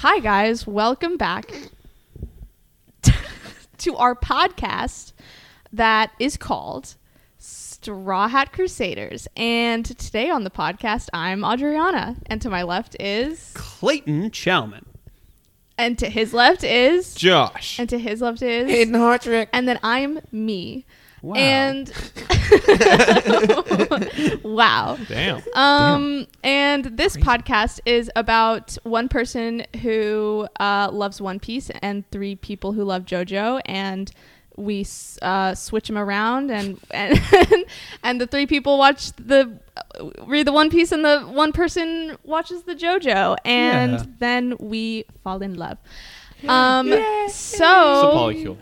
Hi, guys. Welcome back to our podcast that is called Straw Hat Crusaders. And today on the podcast, I'm Adriana. And to my left is. Clayton Chalman. And to his left is. Josh. And to his left is. Hayden Hartrick. And then I'm me. Wow. And. wow. Damn. Um, and this podcast is about one person who uh, loves One Piece and three people who love JoJo, and we uh, switch them around, and and and the three people watch the uh, read the One Piece, and the one person watches the JoJo, and Yeah. then we fall in love. Um, It's a so polycule.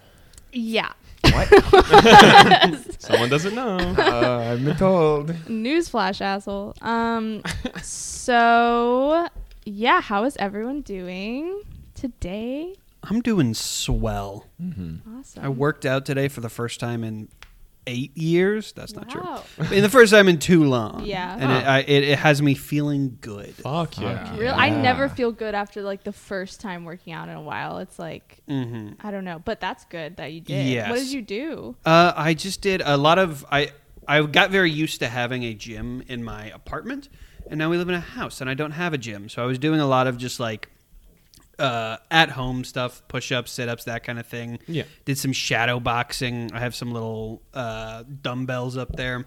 yeah. What? Someone doesn't know. uh, I've been told. Newsflash, asshole. Um, so yeah, how is everyone doing today? I'm doing swell. Mm-hmm. Awesome. I worked out today for the first time in eight years. That's not true. In the first time in too long. Yeah. And it, I, it, it has me feeling good. Fuck yeah. Fuck Real, I Yeah. never feel good after like the first time working out in a while. It's like hmm I don't know, but that's good that you did. Yes. What did you do? Uh, I just did a lot of I. I got very used to having a gym in my apartment, and now we live in a house, and I don't have a gym. So I was doing a lot of just like uh, at home stuff, push ups, sit ups, that kind of thing. Yeah. Did some shadow boxing. I have some little uh, dumbbells up there.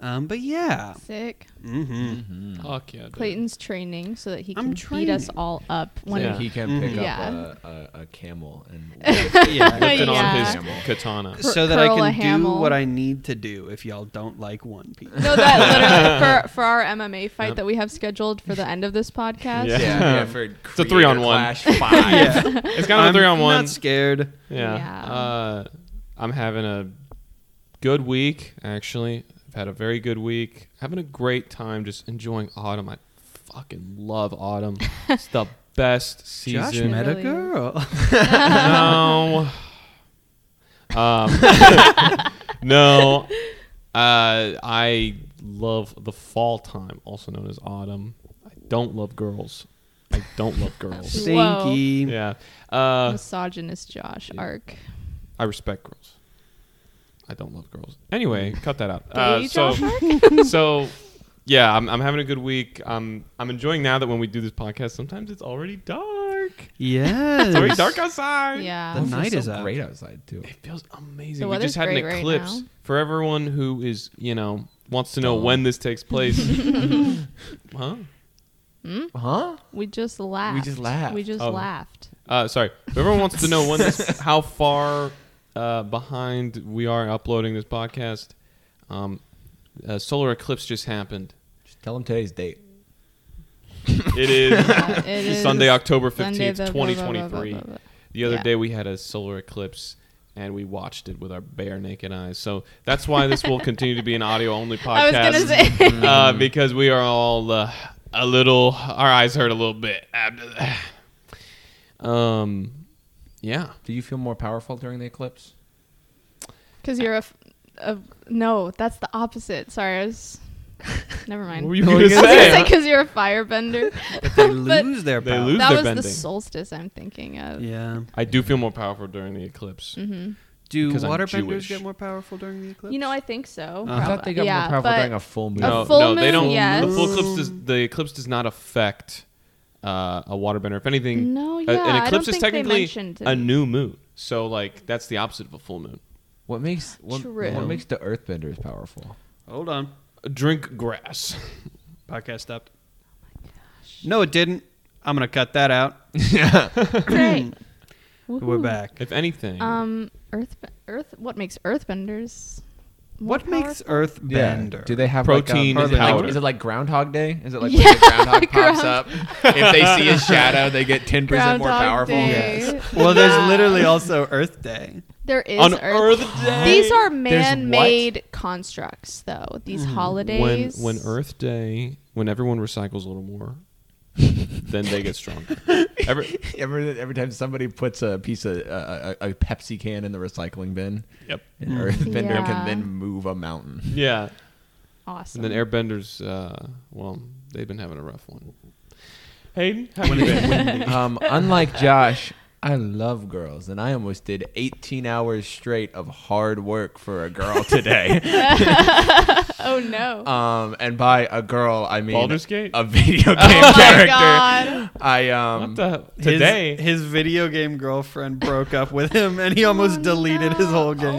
Um, but yeah. Sick. Mm-hmm. Fuck yeah. dude. Clayton's training so that he I'm can beat us training. all up when Yeah. He can pick Mhm. Yeah. up a, a, a camel and Yeah. Lifting Yeah. on his katana. Cur- so that I curl a can do hamel. what I need to do if y'all don't like One Piece. No, that literally for for our MMA fight Yep. that we have scheduled for the end of this podcast. Yeah. yeah, yeah, for It's a three on one. Clash five. It's kind of a I'm three on one. Not scared. Yeah. Yeah. Uh, I'm having a good week, actually. I've had a very good week. Having a great time just enjoying autumn. I fucking love autumn. it's the best season. Josh met a girl. no. Um, no. Uh, I love the fall time, also known as autumn. I don't love girls. I don't love girls. Stinky. yeah. Uh, Misogynist Josh arc. I respect girls. I don't love girls. Anyway, cut that out. Uh, so, so, yeah, I'm, I'm having a good week. I'm I'm enjoying now that when we do this podcast, sometimes it's already dark. Yes. It's already dark outside. Yeah. The It feels night so is out. great outside too. It feels amazing. The we weather's just had an great right eclipse. now. For everyone who is, you know, wants to know Dumb. when this takes place. huh? Huh? We just laughed. We just laughed. We just Oh. laughed. Uh, sorry. If everyone wants to know when this, how far uh, behind we are uploading this podcast, um, a solar eclipse just happened. Just tell him today's date. It is Yeah, it is Sunday, October Sunday, fifteenth, blah, blah, twenty blah, blah, twenty blah, three. blah, blah. The other Yeah. day we had a solar eclipse. And we watched it with our bare naked eyes. So that's why this will continue to be an audio only podcast. I was gonna say. uh, because we are all uh, a little. Our eyes hurt a little bit after that. Um, yeah. Do you feel more powerful during the eclipse? Because you're a, f- a- no, that's the opposite. Sorry, I was. Never mind. What were you gonna I was gonna say? say because you're a firebender. They lose their They power. lose- that their was the solstice I'm thinking of. Yeah. I do feel more powerful during the eclipse. hmm Do 'Cause I'm waterbenders Jewish. get more powerful during the eclipse? You know, I think so. Uh, I thought they got yeah, more powerful but during a full moon. A No, full no, they moon, don't. yes. The full eclipse does. The eclipse does not affect uh, a waterbender. If anything, No, a- yeah, an I eclipse don't is think technically a new moon. So like that's the opposite of a full moon. what makes what, True. what makes the earthbenders powerful? Hold on. Drink grass. Podcast stopped. No, it didn't. I'm going to cut that out. Great. We're Woohoo. back. If anything, Um, Earth, Earth. What makes Earthbenders? More What makes powerful? Earthbender? Do they have Protein Like and a, like, powder. is it like Groundhog Day? Is it like Yeah, when the groundhog pops Ground- up? if they see a shadow, they get ten percent more powerful. Day. Yes. Well, there's literally also Earth Day. There is on Earth. Earth Day. These are man-made constructs, though. These hmm. when holidays. when Earth Day, when everyone recycles a little more, then they get stronger. Every, Every every time somebody puts a piece of uh, a, a Pepsi can in the recycling bin, yep. an earthbender Yeah. can then move a mountain. Yeah. Awesome. And then airbenders, uh, well, they've been having a rough one. Hayden, how you been? Um, unlike Josh, I love girls, and I almost did 18 hours straight of hard work for a girl today. Oh no. um, and by a girl, I mean Baldur's Gate? a video game oh my character. god. I um, what the today? his, video game girlfriend broke up with him, and he almost deleted his whole game.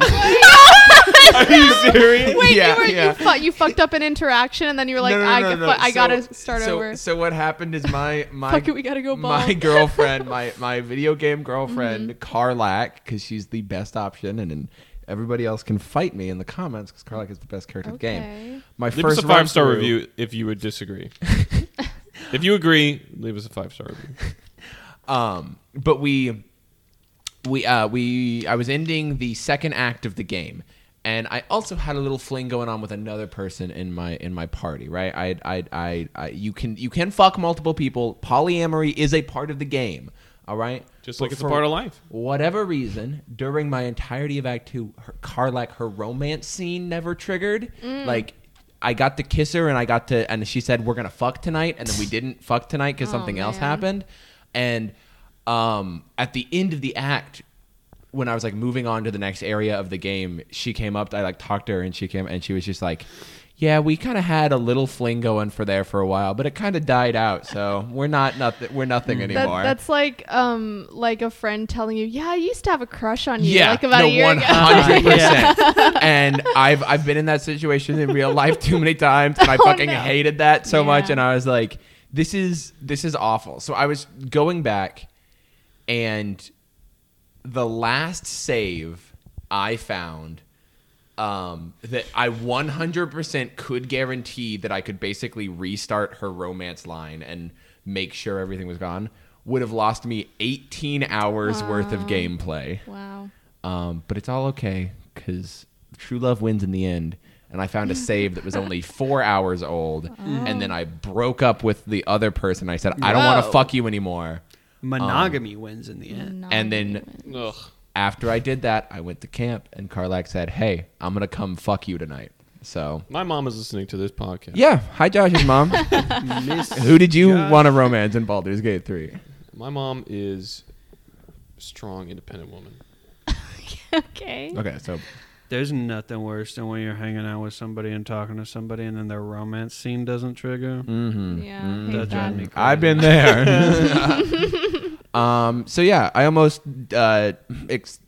Are you serious? Wait, Yeah, you were yeah. you, fu- you fucked up an interaction and then you were like, no, no, I, no, fu- no. I So- gotta start so, over. So what happened is my my Fuck it, we gotta go my girlfriend, my my video game girlfriend, Mm-hmm. Karlach, because she's the best option, and, and everybody else can fight me in the comments because Karlach is the best character in the game. My Leave first us a five star run-through- review if you would disagree. if you agree, leave us a five star review. Um, but we, we, uh, we, I was ending the second act of the game, and I also had a little fling going on with another person in my in my party. Right? I, I, I, I you can you can fuck multiple people. Polyamory is a part of the game. All right. Just But like it's a part of life. Whatever reason, during my entirety of Act Two, her, Karlach, her romance scene never triggered. Like. I got to kiss her and I got to and she said we're gonna fuck tonight and then we didn't fuck tonight because Oh, something else happened and um, at the end of the act when I was like moving on to the next area of the game she came up I like talked to her and she came and she was just like yeah we kind of had a little fling going for there for a while but it kind of died out so we're not nothing we're nothing That, anymore that's like um like a friend telling you, yeah, I used to have a crush on you, yeah, like about no, a year one ago. hundred percent. And I've I've been in that situation in real life too many times, and I Oh, fucking no. hated that so much. And I was like, this is this is awful. So I was going back, and the last save I found. Um, that I 100% could guarantee that I could basically restart her romance line and make sure everything was gone would have lost me 18 hours worth of gameplay. wow. Um, but it's all okay because true love wins in the end. And I found a save that was only four hours old, and then I broke up with the other person. I said, "I don't want to fuck you anymore." Monogamy wins in the end. And then Ugh. after I did that, I went to camp, and Karlach said, "Hey, I'm gonna come fuck you tonight." So My mom is listening to this podcast. yeah, hi Josh's mom. Miss Who did you Josh. want to romance in Baldur's Gate three? My mom is a strong, independent woman. okay. Okay, so There's nothing worse than when you're hanging out with somebody and talking to somebody, and then their romance scene doesn't trigger. mm-hmm. Yeah. Mm, hate That drives me crazy. I've been there. um. So yeah, I almost uh, ex-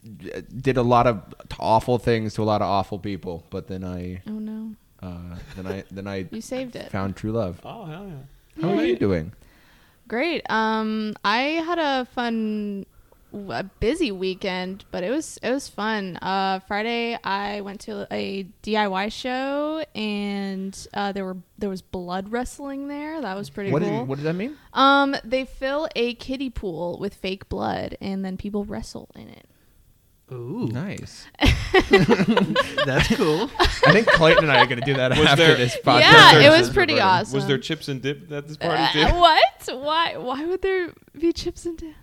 did a lot of awful things to a lot of awful people, but then I, Oh no. uh, then I, then I You saved it. found true love. Oh hell yeah! How are you doing? Great. Um, I had a fun, a busy weekend, but it was it was fun. Uh, Friday I went to a DIY show, and uh, there were there was blood wrestling there. That was pretty What, cool. did, what does that mean? um, they fill a kiddie pool with fake blood, and then people wrestle in it. Ooh, Nice. that's cool. I think Clayton and I are going to do that Was after there- this podcast. yeah, there- it was was pretty awesome. Was there chips and dip at this party Uh, too? what? Why? Why would there be chips and dip?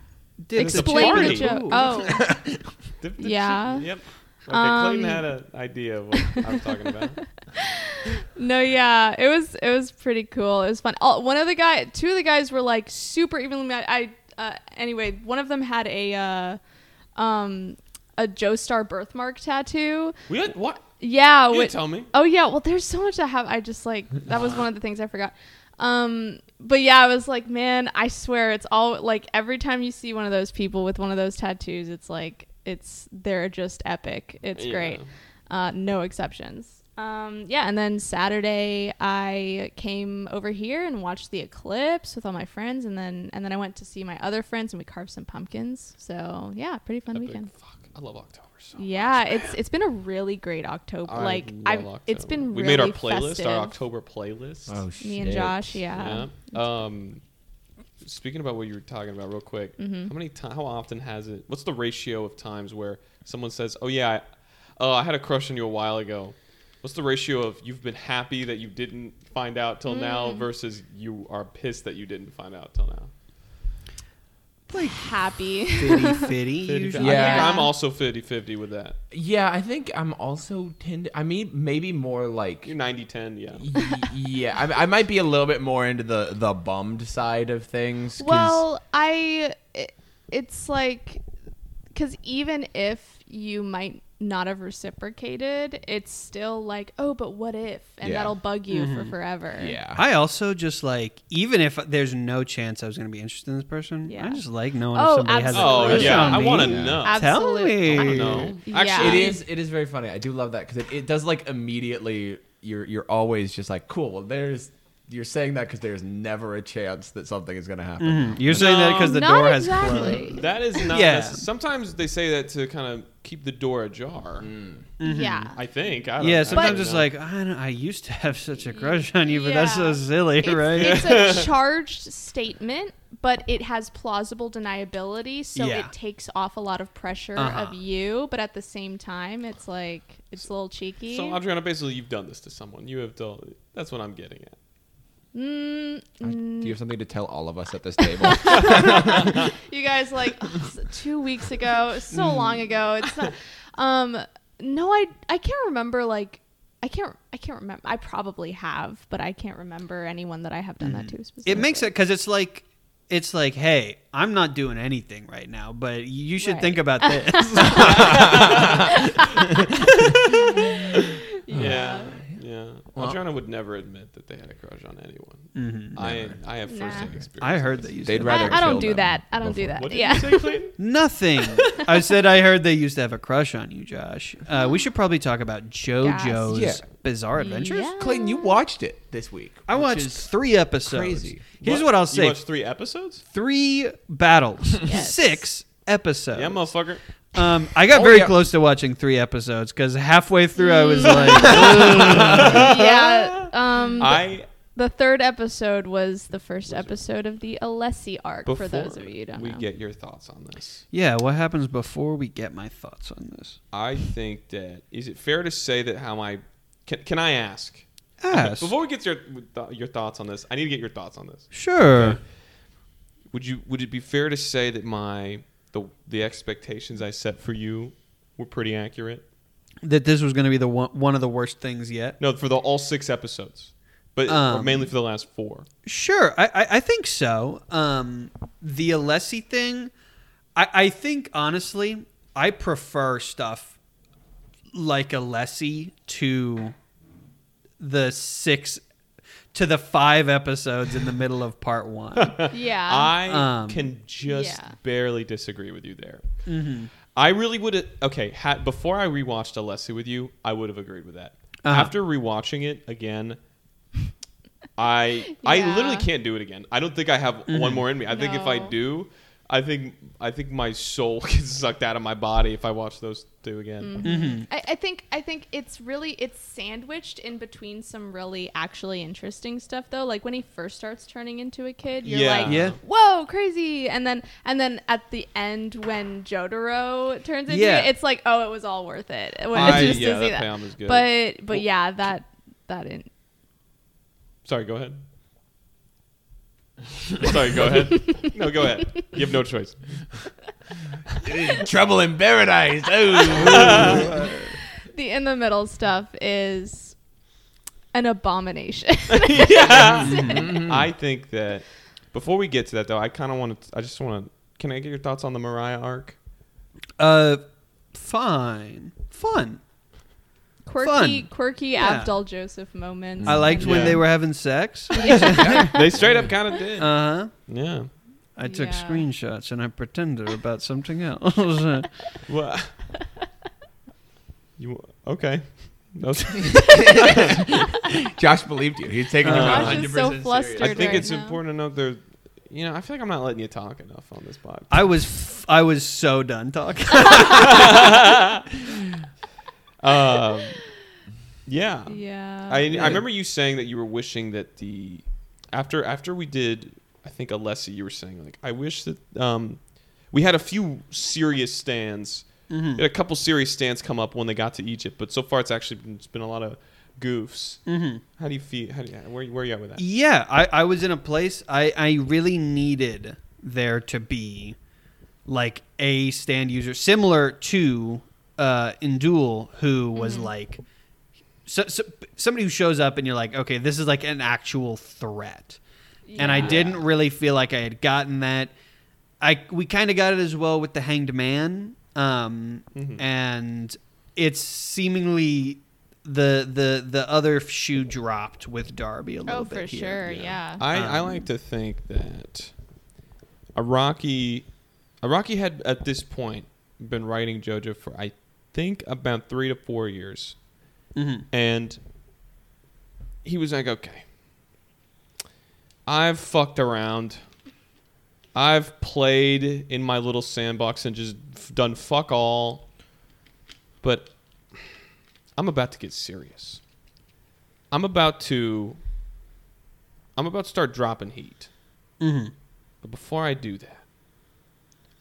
Did Explain the party. joke. Ooh. Oh, Dip the Yeah. chip- Yep. Okay, Um, Clayton had an idea of what I was talking about. No, yeah, it was it was pretty cool. It was fun. Oh, one of the guy, two of the guys were like super evenly matched. I uh, anyway, one of them had a uh, um a Joestar birthmark tattoo. We had what? Yeah, You didn't tell me. Oh yeah, well, there's so much I have. I just like that was one of the things I forgot. Um, but yeah, I was like, man, I swear, it's all like every time you see one of those people with one of those tattoos, it's like it's they're just epic. It's Yeah. great. Uh, no exceptions. Um, yeah, and then Saturday I came over here and watched the eclipse with all my friends, and then and then I went to see my other friends and we carved some pumpkins. So yeah, pretty fun Epic. weekend. Fuck, I love October so. Yeah, it's it's been a really great October. I like I've it's October. been we really made our playlist, festive. our October playlist. Oh, shit. Me and Josh, yeah. Yeah. Um, speaking about what you were talking about, real quick, Mm-hmm. how many ti How often has it? What's the ratio of times where someone says, "Oh yeah, I, oh I had a crush on you a while ago." What's the ratio of you've been happy that you didn't find out till now Mm. versus you are pissed that you didn't find out till now? Like happy. fitty fitty. 50, usually. I Yeah. think I'm also 50-50 with that. Yeah, I think I'm also tend. I mean, maybe more like. You're 90-10, yeah. y- yeah, I, I might be a little bit more into the the bummed side of things. 'cause- Well, I it, it's like cuz even if you might not have reciprocated, it's still like, "Oh, but what if?" and Yeah. that'll bug you Mm-hmm. for forever. yeah, I also just like even if there's no chance I was going to be interested in this person, Yeah. I just like knowing Oh, if somebody has a Oh, Absolutely. crush yeah. on I want to know. Absolutely. Tell me. I don't know. Yeah. Actually, it is. It is very funny. I do love that because it, it does like immediately. You're you're always just like cool. Well, there's you're saying that because there's never a chance that something is going to happen. Mhm. You're saying that because the door has exactly. closed. That is not. Yeah. Sometimes they say that to kind of keep the door ajar. Yeah. I think. I don't, Yeah, sometimes don't it's like I, don't, I used to have such a crush on you, but that's so silly, It's, right? it's a charged statement, but it has plausible deniability, so Yeah. it takes off a lot of pressure Uh-huh. of you, but at the same time, it's like it's a little cheeky. So Adriana, basically, you've done this to someone. You have told. That's what I'm getting at. Mm, Do mm, you have something to tell all of us at this table? you guys like s- two weeks ago, so long ago. It's not. Um, no, I I can't remember. Like, I can't I can't remember. I probably have, but I can't remember anyone that I have done that to. it makes it because it's like it's like, hey, I'm not doing anything right now, but you should Right. think about this. Yeah. Yeah. Well- Adriana would never admit that they had a crush on anyone. Mhm. I I have Nah. first-hand experience. I heard that you. They'd said rather I, I don't kill do them that. I don't do that. What did yeah. you say, Clayton? Nothing. I said I heard they used to have a crush on you, Josh. Uh, we should probably talk about JoJo's Yeah. Bizarre Adventures. Yeah. Clayton, you watched it this week. I which watched is three episodes. crazy. Here's What? what I'll say You say: watched three episodes? three battles, Yes. six episodes. Yeah, motherfucker. Um, I got Oh, very yeah. close to watching three episodes because halfway through I was like, yeah. Um, the, I the third episode was the first episode of the Alessi arc. before for those of you who don't we know. get your thoughts on this. "Yeah, what happens before we get my thoughts on this?" I think that is it fair to say that how my can, can I ask Ask. before we get your your thoughts on this? I need to get your thoughts on this. Sure. Okay. Would you would it be fair to say that my the the expectations I set for you were pretty accurate? That this was going to be the one, one of the worst things yet. No, for the all six episodes, but Um, mainly for the last four. Sure, I, I, I think so. Um, the Alessi thing, I, I think honestly, I prefer stuff like Alessi to the six to the five episodes in the middle of part one. Yeah. I Um, can just yeah. barely disagree with you there. mm-hmm. I really would have. Okay, ha, before I rewatched Alessi with you, I would have agreed with that. Uh-huh. After rewatching it again, I I literally can't do it again. I don't think I have one more in me. I think if I do, I think I think my soul gets sucked out of my body if I watch those two again. Mm-hmm. I, I think I think it's really it's sandwiched in between some really actually interesting stuff though. Like when he first starts turning into a kid, you're Yeah. like, Yeah. "Whoa, crazy!" And then and then at the end when Jotaro turns into Yeah. it, it's like, "Oh, it was all worth it." When I- it's just yeah, to see that that. payoff is good. But but yeah, that that in, Sorry, go ahead. Sorry, go ahead. No, go ahead. You have no choice. Trouble in paradise. Oh. the in the middle stuff is an abomination. yeah. Mm-hmm. I think that before we get to that though, I kind of want to. I just want to. Can I get your thoughts on the Mariah arc? Uh, fine, fun. Quirky Fun. quirky Yeah. Avdol Joseph moments. I liked when Yeah. they were having sex. they straight up kind of did. Uh huh. yeah. I took Yeah. screenshots and I pretended about something else. Well. you okay? No, Josh believed you. He's taking you Uh, Josh 100% is so serious. flustered. I think right it's now. important to note there. You know, I feel like I'm not letting you talk enough on this podcast. I was f- I was so done talking. Um, yeah. Yeah. I, I remember you saying that you were wishing that the after after we did I think Alessi you were saying like I wish that um we had a few serious stands Mm-hmm. We had a couple serious stands come up when they got to Egypt but so far it's actually been, it's been a lot of goofs mm-hmm. how do you feel how do you, where, where are you at with that Yeah, I, I was in a place I, I really needed there to be like a stand user similar to uh, N'Doul, who was like so, so, somebody who shows up and you're like, okay, this is like an actual threat. And I didn't really feel like I had gotten that. I we kind of got it as well with the Hanged Man, um, and it's seemingly the the the other shoe dropped with Darby a little Oh, bit. for here. sure. Yeah. I, I Um, like to think that Araki Araki had at this point been writing JoJo for I think about three to four years, Mhm. and he was like, "Okay, I've fucked around. I've played in my little sandbox and just done fuck all, but I'm about to get serious. I'm about to." I'm about to start dropping heat. Mhm. But before I do that,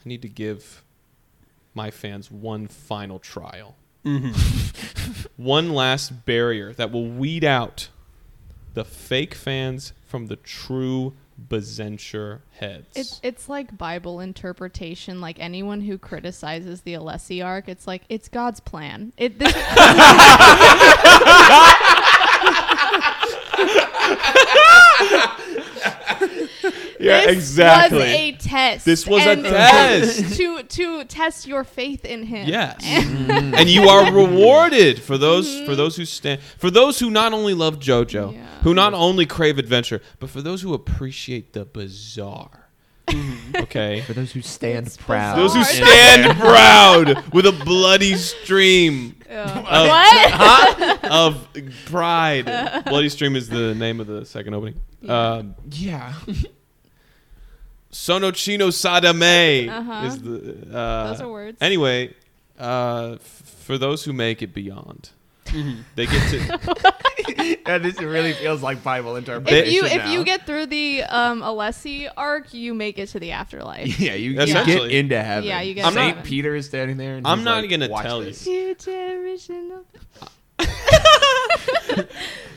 I need to give my fans one final trial. Mhm. One last barrier that will weed out the fake fans from the true Bazenture heads. It's it's like Bible interpretation. Like anyone who criticizes the Alessi arc, it's like it's God's plan. It this, yeah, exactly. this exactly. was a test. This was a test. to to test your faith in Him. Yes. and you are rewarded for those for those who stand for those who not only love JoJo, Yeah. who not only crave adventure, but for those who appreciate the bizarre. okay. For those who stand It's proud. Those who stand proud with a bloody stream Uh, what? of pride. Bloody stream is the name of the second opening. Um, Yeah. Sono Chi no Sadame Uh-huh. is the. Uh, Those are words. Anyway, uh, f- for those who make it beyond, they get to. yeah, this really feels like Bible interpretation. if interpretation. you if now. you get through the um, Alessi arc, you make it to the afterlife. yeah, you, you Essentially. get into heaven. Yeah, you get I'm into not- heaven. Peter is standing there. And I'm not like, gonna "Watch tell this." Future original.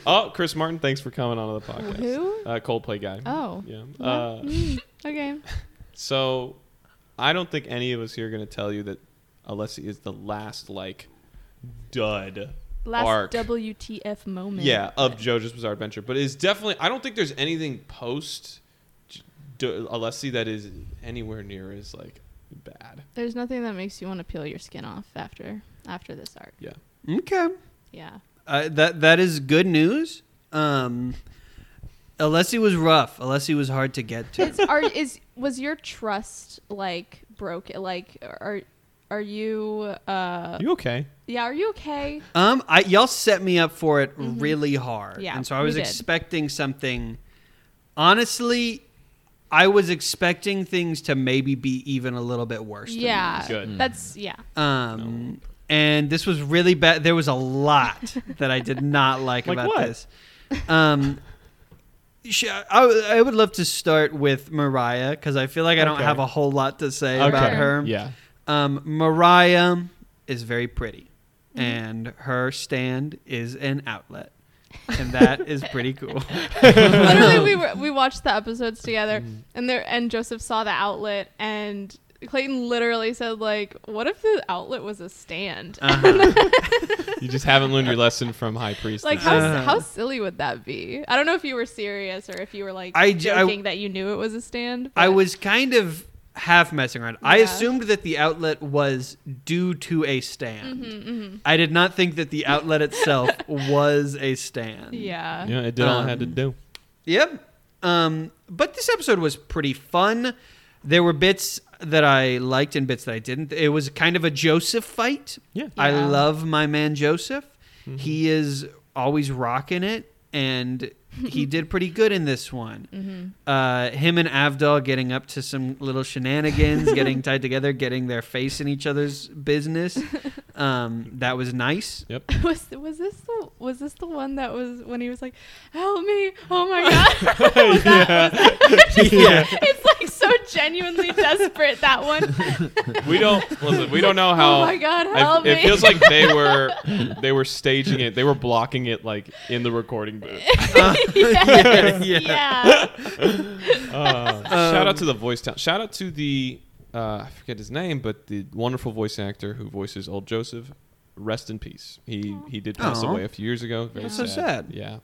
Oh, Chris Martin, thanks for coming on the podcast. Who? Uh, Coldplay guy. Oh. Yeah. Uh, Mm, okay. so, I don't think any of us here are going to tell you that Alessi is the last, like, dud Last arc. WTF moment. Yeah, of JoJo's Bizarre Adventure. But it's definitely, I don't think there's anything post Alessi that is anywhere near as, like, bad. There's nothing that makes you want to peel your skin off after after this arc. Yeah. Okay. Yeah. Uh, that that is good news. Um, Alessi was rough. Alessi was hard to get to. Is are is was your trust like broken? Like are are you uh You okay? yeah? Are you okay? Um, I y'all set me up for it really hard, Mm-hmm. Yeah, and so I was did. expecting something. Honestly, I was expecting things to maybe be even a little bit worse. Yeah. Good. That's yeah. this. Um, and this was really bad. There was a lot that I did not like, Like about what? this. Um. Sh- I, I would love to start with Mariah because I feel like I don't Okay. have a whole lot to say about her. Yeah. Um, Mariah is very pretty, Mm-hmm. and her stand is an outlet, and that is pretty cool. Literally, we were, we watched the episodes together, Mm-hmm. and there and Joseph saw the outlet, and Clayton literally said like, "What if the outlet was a stand? Uh-huh. You just haven't learned your lesson from High Priest. Like how Uh. how silly would that be? I don't know if you were serious or if you were like I j- I- joking that you knew it was a stand. I was kind of half messing around. I assumed that the outlet was due to a stand. Mm-hmm, I did not think that the outlet itself was a stand. Yeah. yeah, it did all it had to Um, do. Yep. Um, but this episode was pretty fun. There were bits that I liked and bits that I didn't. It was kind of a Joseph fight. Yeah. I Yeah. love my man Joseph. Mm-hmm. He is always rocking it, and he did pretty good in this one. Mm-hmm. Uh, him and Avdol getting up to some little shenanigans, getting tied together, getting their face in each other's business. Um, that was nice. Yep. Was was this the was this the one that was when he was like, "Help me! Oh my god!" Was that- was that- Yeah. it's like so genuinely desperate that one. We don't listen. We don't know how. oh my god! I- Help it feels like they were they were staging it. They were blocking it like in the recording booth. Yes, Yeah. yeah. Uh, shout out to the voice talent. Shout out to the uh, I forget his name, but the wonderful voice actor who voices old Joseph. Rest in peace. He he did pass Aw. away a few years ago. Very That's so sad. Yeah.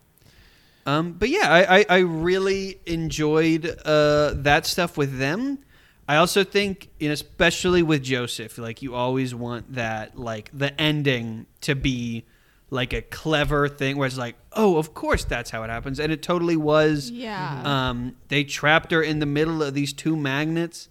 Um, but yeah, I, I, I really enjoyed uh, that stuff with them. I also think, and especially with Joseph, like you always want that, like the ending to be like a clever thing where it's like, oh, of course that's how it happens, and it totally was. Yeah. Um, they trapped her in the middle of these two magnets.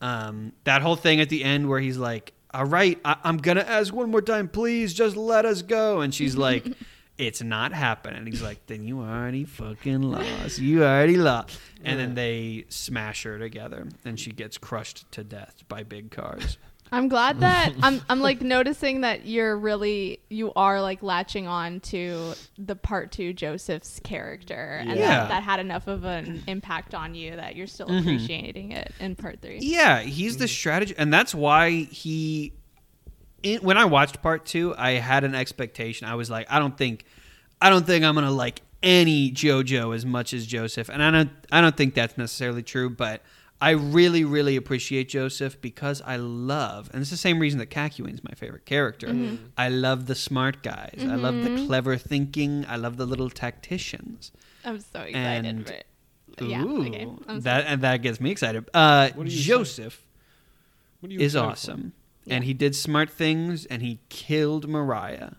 Um, that whole thing at the end where he's like, "All right, I- I'm gonna ask one more time, please, just let us go," and she's like, "It's not happening." He's like, "Then you already fucking lost. You already lost." And then they smash her together, and she gets crushed to death by big cars. I'm glad that I'm I'm like noticing that you're really you are like latching on to the part two Joseph's character and Yeah. that, that had enough of an impact on you that you're still mm-hmm. appreciating it in part three. Yeah, he's the mm-hmm. strategy, and that's why he. In, when I watched part two, I had an expectation. I was like, I don't think, I don't think I'm gonna like any JoJo as much as Joseph, and I don't, I don't think that's necessarily true. But I really, really appreciate Joseph because I love, and it's the same reason that Kakyoin's my favorite character. I love the smart guys. I love the clever thinking. I love the little tacticians. I'm so excited And- for it. Yeah, Ooh, okay. That and that gets me excited. Uh, What are you Joseph What are you is awesome. Yeah. And he did smart things and he killed Mariah.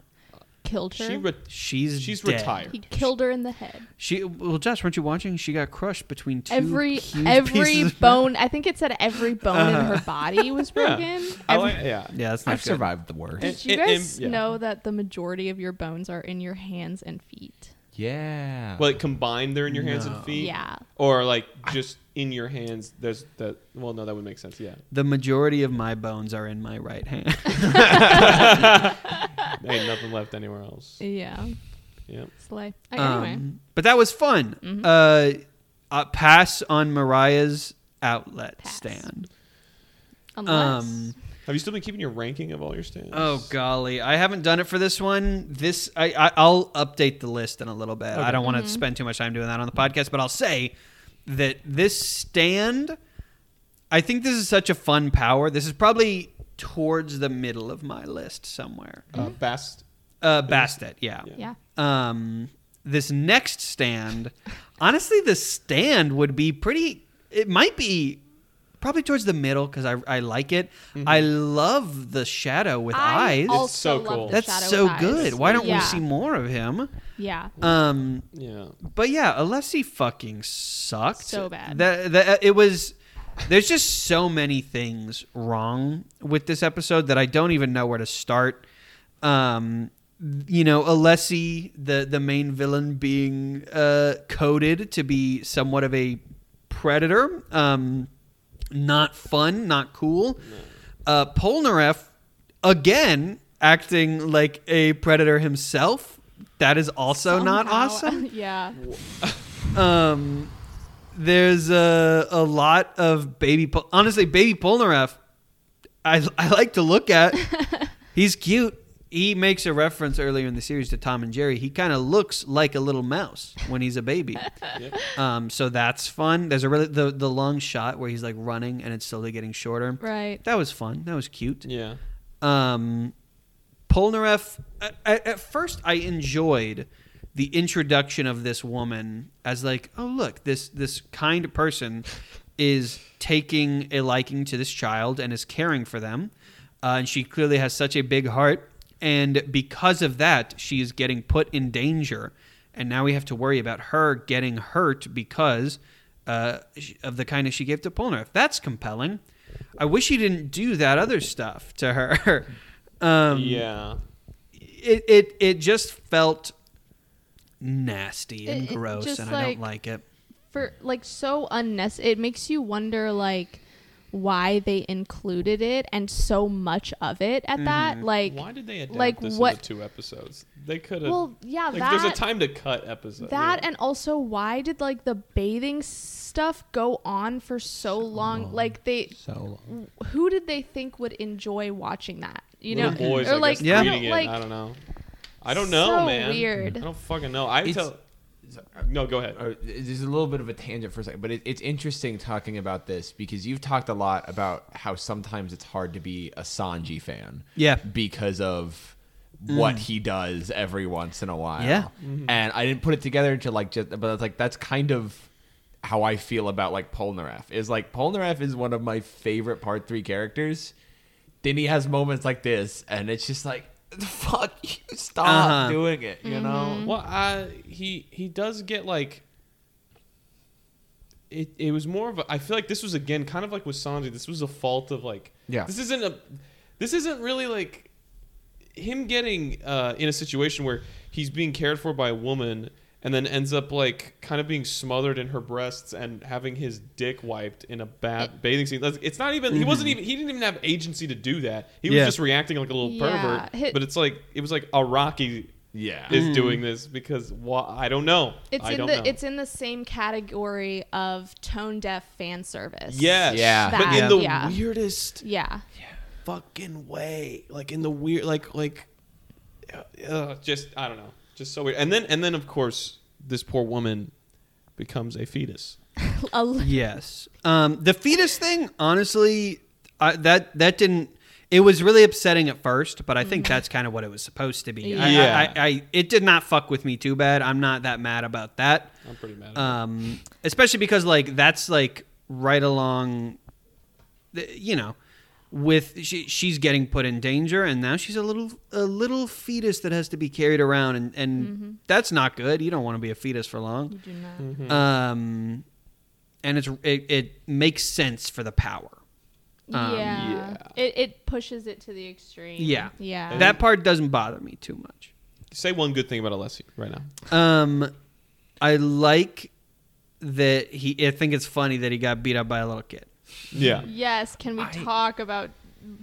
Killed her. She re- She's she's dead. retired. he killed her in the head. She well, Josh, weren't you watching? She got crushed between two Every huge every bone. I think it said every bone in her body was broken. I Every- like, yeah. Yeah, that's not I've good. survived the worst. Did you and- guys and- yeah. know that the majority of your bones are in your hands and feet? yeah. Well, like combined, they're in your hands and feet. Yeah. Or like just in your hands. There's that. Well, no, that would make sense. Yeah. The majority of my bones are in my right hand. There ain't nothing left anywhere else. Yeah. Yeah. Slay. Anyway. Um, but that was fun. Mhm. Uh, uh, pass on Mariah's outlet Pass. stand. Unless. Um, Have you still been keeping your ranking of all your stands? Oh golly, I haven't done it for this one. This I, I I'll update the list in a little bit. I don't want to Mhm. spend too much time doing that on the podcast, but I'll say that this stand. I think this is such a fun power. This is probably towards the middle of my list somewhere. Uh, best. Uh, Bastet, yeah. Yeah. yeah. Um, this next stand, honestly, the stand would be pretty. It might be probably towards the middle because I I like it. I love the shadow with I eyes. also so love cool. the That's shadow so with eyes. good. Why don't we see more of him? Yeah. Um, Yeah. but yeah, Alessi fucking sucked. So bad. That, that it was. There's just so many things wrong with this episode that I don't even know where to start. Um, you know, Alessi, the the main villain, being uh, coded to be somewhat of a predator. Um, not fun, not cool. Uh, Polnareff, again, acting like a predator himself. That is also not awesome yeah. um, there's a a lot of baby. Pol- Honestly, baby Polnareff, I I like to look at. He's cute. He makes a reference earlier in the series to Tom and Jerry. He kind of looks like a little mouse when he's a baby. yeah. Um, so that's fun. There's a really the the long shot where he's like running and it's slowly getting shorter. Right. That was fun. That was cute Yeah. um, Polnareff. At, at first, I enjoyed the introduction of this woman as like, oh look, this this kind person is taking a liking to this child and is caring for them, uh, and she clearly has such a big heart. And because of that, she is getting put in danger, and now we have to worry about her getting hurt because uh, of the kindness she gave to Polnareff. That's compelling. I wish he didn't do that other stuff to her. um, yeah. it, it it just felt nasty and It- it gross, just and I don't like it. For like so unnecessary. It makes you wonder like why they included it and so much of it at that. Mm-hmm. Like Why did they adapt like this what- into two episodes? They could have. well, yeah, like, that there's a time to cut episodes. that and also why did like the bathing stuff go on for so long? Like they so long. who did they think would enjoy watching that? You know, boys, or I like guess, Yeah. reading it. like I don't know. I don't know, so man. weird. I don't fucking know. I It's- tell. No, go ahead. uh, there's a little bit of a tangent for a second, but it, it's interesting talking about this because you've talked a lot about how sometimes it's hard to be a Sanji fan. Yeah. Because of what he does every once in a while. Yeah. And I didn't put it together until like just, but it's like that's kind of how I feel about like Polnareff. Is like Polnareff is one of my favorite part three characters. Then he has moments like this, and it's just like, fuck you, stop Uh-huh. doing it. You know. Well, i he he does get like. It, it was more of a. I feel like this was again kind of like with Sanji. This was a fault of like. Yeah. This isn't a. This isn't really like him getting uh, in a situation where he's being cared for by a woman and then ends up like kind of being smothered in her breasts and having his dick wiped in a bad eh. bathing scene. It's not even. He wasn't mm-hmm. even. He didn't even have agency to do that. He was Yeah. just reacting like a little Yeah. pervert. Hit- But it's like it was like Araki Yeah. is mm. doing this because wha- I don't know. It's I in don't the know. it's in the same category of tone deaf fan service. yes, Yeah. but That- in the yeah. weirdest Yeah. fucking way, like in the weird, like like, uh, just I don't know, just so weird. And then and then of course this poor woman becomes a fetus. A l- Yes. Um, the fetus thing, honestly, I, that that didn't. It was really upsetting at first, but I think that's kind of what it was supposed to be. Yeah. I, I, I, it did not fuck with me too bad. I'm not that mad about that. I'm pretty mad. At Um, especially because like that's like right along, the, you know, with she, she's getting put in danger, and now she's a little a little fetus that has to be carried around, and and that's not good. You don't want to be a fetus for long. You do not. Mm-hmm. Um, and it's it, it makes sense for the power. Um, yeah. yeah. It it pushes it to the extreme. Yeah. Yeah. That part doesn't bother me too much. Say one good thing about Alessi right now. Um, I like that he. I think it's funny that he got beat up by a little kid. Yeah. yes. Can we I- talk about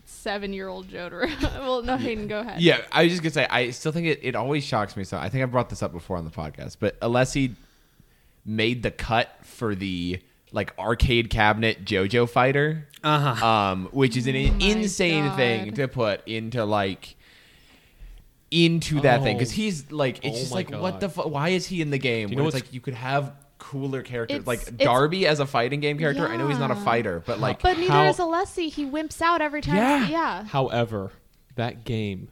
seven year old Jotaro? well, no, Hayden, go ahead. Yeah, I was just gonna say I still think it, it always shocks me. So I think I brought this up before on the podcast, but Alessi made the cut for the like arcade cabinet JoJo fighter, Uh huh. um, which is an Oh my insane thing to put into like into that thing because Oh. he's like it's Oh just my like what the fu- why is he in the game? Do you know it's like you could have cooler characters It's- like it's- Darby as a fighting game character. I know he's not a Yeah. fighter, but like But neither How- is Alessi. He wimps out every time. Yeah. Yeah. However, that game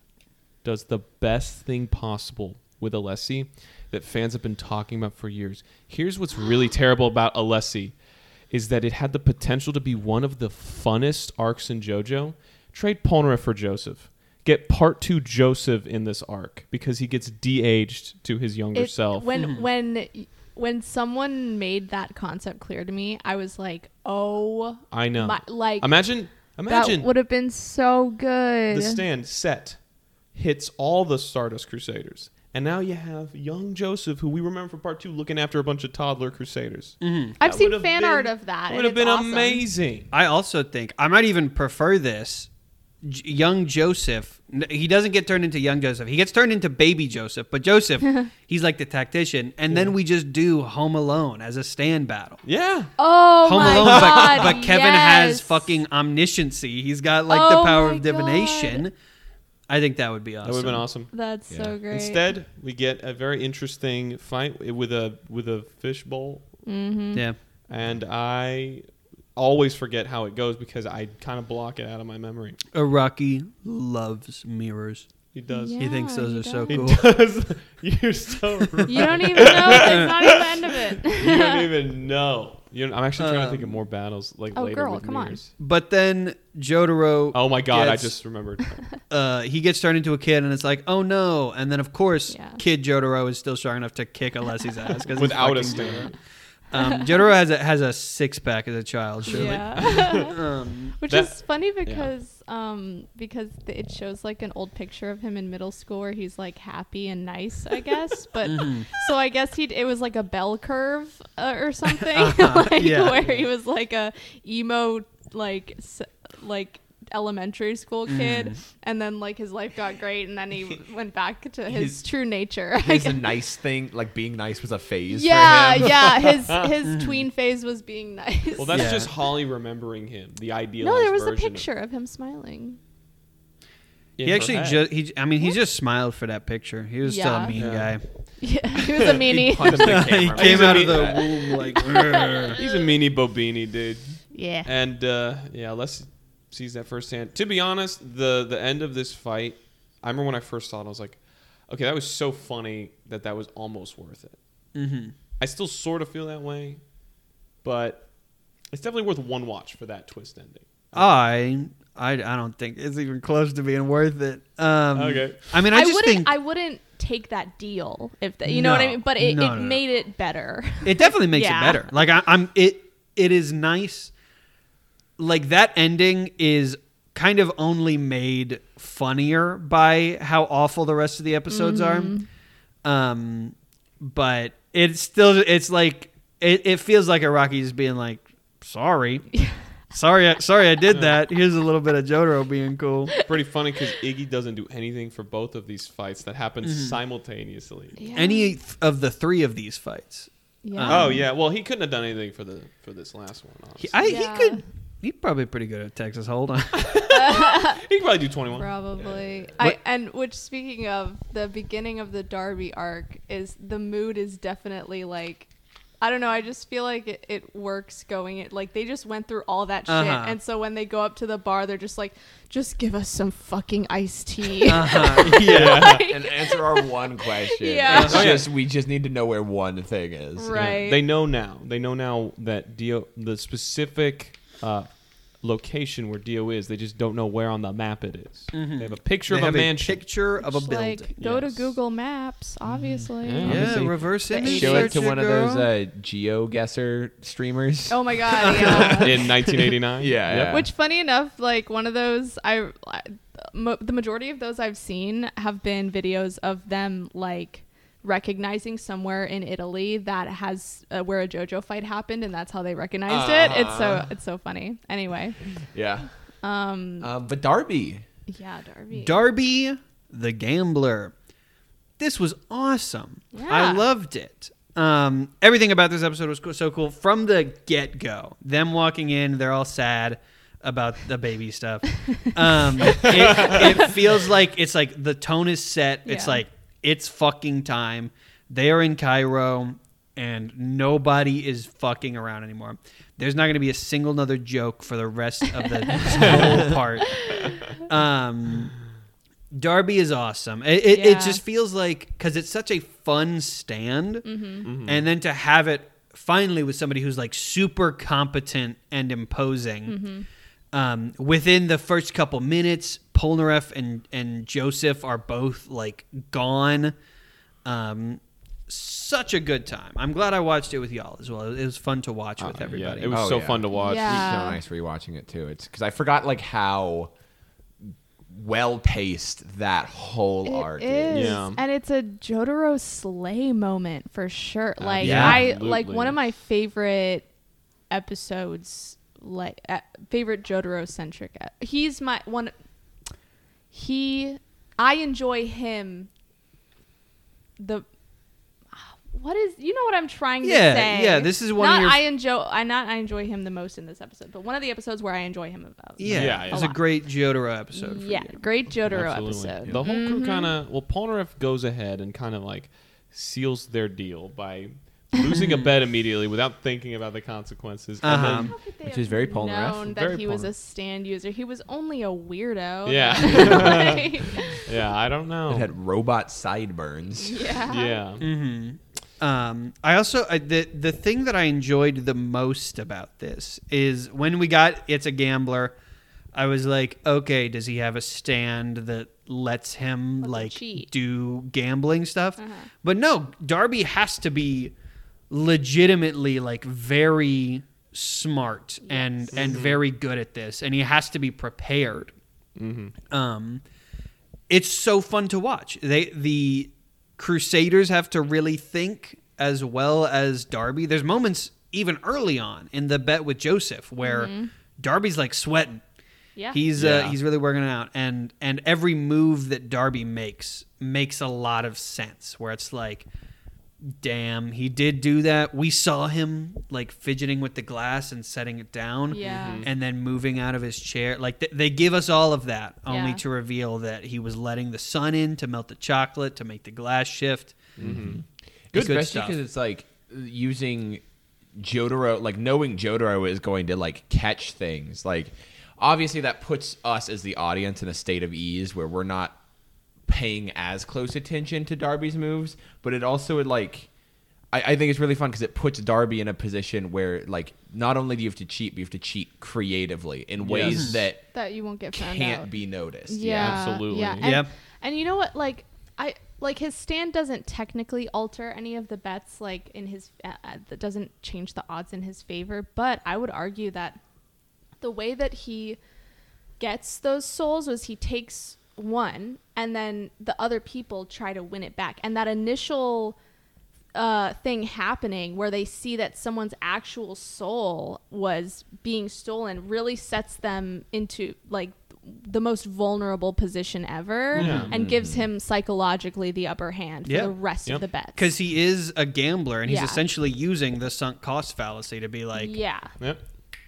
does the best thing possible with Alessi that fans have been talking about for years. Here's what's really terrible about Alessi is that it had the potential to be one of the funnest arcs in JoJo. Trade Polnareff for Joseph. Get part two Joseph in this arc because he gets de-aged to his younger It- self. When hmm. when when someone made that concept clear to me, I was like, oh, I know. my, like imagine, imagine that would have been so good. the stand set hits all the Stardust Crusaders. And now you have young Joseph, who we remember from part two, looking after a bunch of toddler Crusaders. Mm-hmm. I've seen fan been- art of that. and Would have been awesome. amazing. I also think I might even prefer this. J- young Joseph, he doesn't get turned into young Joseph. He gets turned into baby Joseph. But Joseph, he's like the tactician, and then we just do Home Alone as a stand battle. Yeah. Oh Home my Alone, god! but, but Kevin has fucking omnisciency. He's got like the Oh power of divination. I think that would be awesome. That would have been awesome. That's Yeah. so great. Instead, we get a very interesting fight with a with a fishbowl. Mm-hmm. Yeah. and I always forget how it goes because I kind of block it out of my memory. Araki loves mirrors. He does. Yeah. he thinks those he are so cool. He cool. does. You're so right. You don't even know. It's not even the end of it. You don't even know. You know, I'm actually trying to think of Um, more battles like Oh, later girl, with come on. But then Jotaro. Oh my god! I just remembered. uh, he gets turned into a kid, and it's like, oh no! And then of course, Yeah. kid Jotaro is still strong enough to kick Alessi's ass because Without a fucking stand. good. Um, Jotaro has a has a six pack as a child, surely. Yeah. Um, Which That- is funny because um because th- it shows like an old picture of him in middle school where he's like happy and nice, I guess. But Mm-hmm. so I guess he it was like a bell curve uh, or something, Uh-huh, like yeah. where he was like a emo like s- like elementary school kid, Mm-hmm. and then like his life got great, and then he went back to his, His- true nature. I his nice thing, like being nice, was a phase. yeah, for him. yeah. His his tween phase was being nice. Well, that's Yeah. just Holly remembering him, the idealized no, there was a version of- picture of him smiling. He actually just he I mean he just smiled for that picture. He was still a mean Yeah. guy. Yeah, he was a meanie. punched the he came He's out of mean- the womb like he's a mini Bobini, dude. yeah. And uh, yeah, Les sees that firsthand. To be honest, the the end of this fight, I remember when I first saw it, I was like, okay, that was so funny that that was almost worth it. Mhm. I still sort of feel that way, but it's definitely worth one watch for that twist ending. I I I don't think it's even close to being worth it. Um, Okay. I mean I, just wouldn't. think I wouldn't take that deal if the, you know what I mean. But it, No, it no, no. made it better. it definitely makes Yeah. it better. Like I, I'm it it is nice. Like that ending is kind of only made funnier by how awful the rest of the episodes Mm-hmm. are. Um, but it's still it's like it, it feels like Araki just being like sorry. Sorry, I, sorry, I did that. Here's a little bit of Jotaro being cool. Pretty funny because Iggy doesn't do anything for both of these fights that happen Mm-hmm. simultaneously. Yeah. Any th- of the three of these fights, Yeah. Oh yeah, well he couldn't have done anything for the for this last one. he, I, Yeah. he could. He's probably pretty good at Texas Hold'em. he could probably do twenty one. Probably. What- I and which speaking of the beginning of the Darby arc is the mood is definitely like I don't know, I just feel like it, it works going it like they just went through all that shit Uh-huh. and so when they go up to the bar they're just like just give us some fucking iced tea. uh-huh. Yeah. and answer our one question. Yeah. It's Oh, yeah. just we just need to know where one thing is. right. They know now. They know now that deal the specific uh, location where Dio is. They just don't know where on the map it is. They have a picture They of have a mansion. picture of a Just, building. like go to Yes. Google Maps, obviously. Yeah. yeah, Obviously. reverse The image. Show it to your one of girl. those uh, GeoGuessr streamers. Oh my god, yeah. in 1989. Yeah, yeah. Which, funny enough, like one of those, I, mo- the majority of those I've seen have been videos of them like recognizing somewhere in Italy that has uh, where a JoJo fight happened, and that's how they recognized it. It's so Uh. it's so funny. Anyway, Yeah. um, Um, but Darby. yeah, Darby. Darby the Gambler. This was awesome. Yeah. I loved it. Um, everything about this episode was co- so cool from the get go. Them walking in, they're all sad about the baby stuff. Um, it, it feels like it's like the tone is set. It's Yeah. like it's fucking time. They are in Cairo, and nobody is fucking around anymore. There's not going to be a single another joke for the rest of the whole part. Um, Darby is awesome. It, it, it just feels like because it's such a fun stand, Mm-hmm. and then to have it finally with somebody who's like super competent and imposing. Mm-hmm. Um, within the first couple minutes, Polnareff and and Joseph are both like gone. Um, such a good time. I'm glad I watched it with y'all as well. It was fun to watch with Uh, everybody. Yeah, it was Oh, so yeah. fun to watch. Yeah. It's so nice rewatching it too. It's because I forgot like how well paced that whole It arc is, is. Yeah. and it's a Jotaro slay moment for sure. Like yeah. I like one of my favorite episodes, like uh, favorite Jotaro centric. Uh, he's my one. He, I enjoy him. The what is you know what I'm trying Yeah, to say? yeah, this is one of Not your- I enjoy. I not I enjoy him the most in this episode, but one of the episodes where I enjoy him about. yeah, Yeah, it yeah. was A a great Jotaro episode. For yeah, you. great Jotaro Absolutely. episode. The whole crew Mhm. kind of well, Polnareff goes ahead and kind of like seals their deal by losing a bet immediately without thinking about the consequences. Uh-huh. And How could they Which have is very Polnareff. known that Very he was a stand user. He was only a weirdo. Yeah. Like, yeah, I don't know. It had robot sideburns. yeah. yeah. hmm Um, I also I, the the thing that I enjoyed the most about this is when we got it's a gambler. I was like, okay, does he have a stand that lets him Lets him like cheat. do gambling stuff? Uh-huh. But no, Darby has to be legitimately like very smart and and very good at this, and he has to be prepared. Um, it's so fun to watch. They the Crusaders have to really think as well as Darby. There's moments even early on in the bet with Joseph where Darby's like sweating. Yeah. He's uh, he's really working it out, and and every move that Darby makes makes a lot of sense. Where it's like, damn, he did do that. We saw him like fidgeting with the glass and setting it down. Yeah. Mm-hmm. And then moving out of his chair. Like th- they give us all of that only Yeah. to reveal that he was letting the sun in to melt the chocolate to make the glass shift. Mm-hmm. Good, Good especially stuff. because it's like using Jotaro, like knowing Jotaro is going to like catch things. Like, obviously, that puts us as the audience in a state of ease where we're not paying as close attention to Darby's moves, but it also like. I, I think it's really fun because it puts Darby in a position where, like, not only do you have to cheat, but you have to cheat creatively in ways Yes. that That you won't get found can't out. be noticed. Yeah, absolutely. Yeah, and, Yep. and you know what? Like I like his stand doesn't technically alter any of the bets. Like in his uh, uh, that doesn't change the odds in his favor. But I would argue that the way that he gets those souls was he takes one and then the other people try to win it back and that initial uh, thing happening where they see that someone's actual soul was being stolen really sets them into like the most vulnerable position ever Yeah. and gives him psychologically the upper hand for Yeah. the rest Yep. of the bet. Because he is a gambler and he's Yeah. essentially using the sunk cost fallacy to be like, yeah, Yep.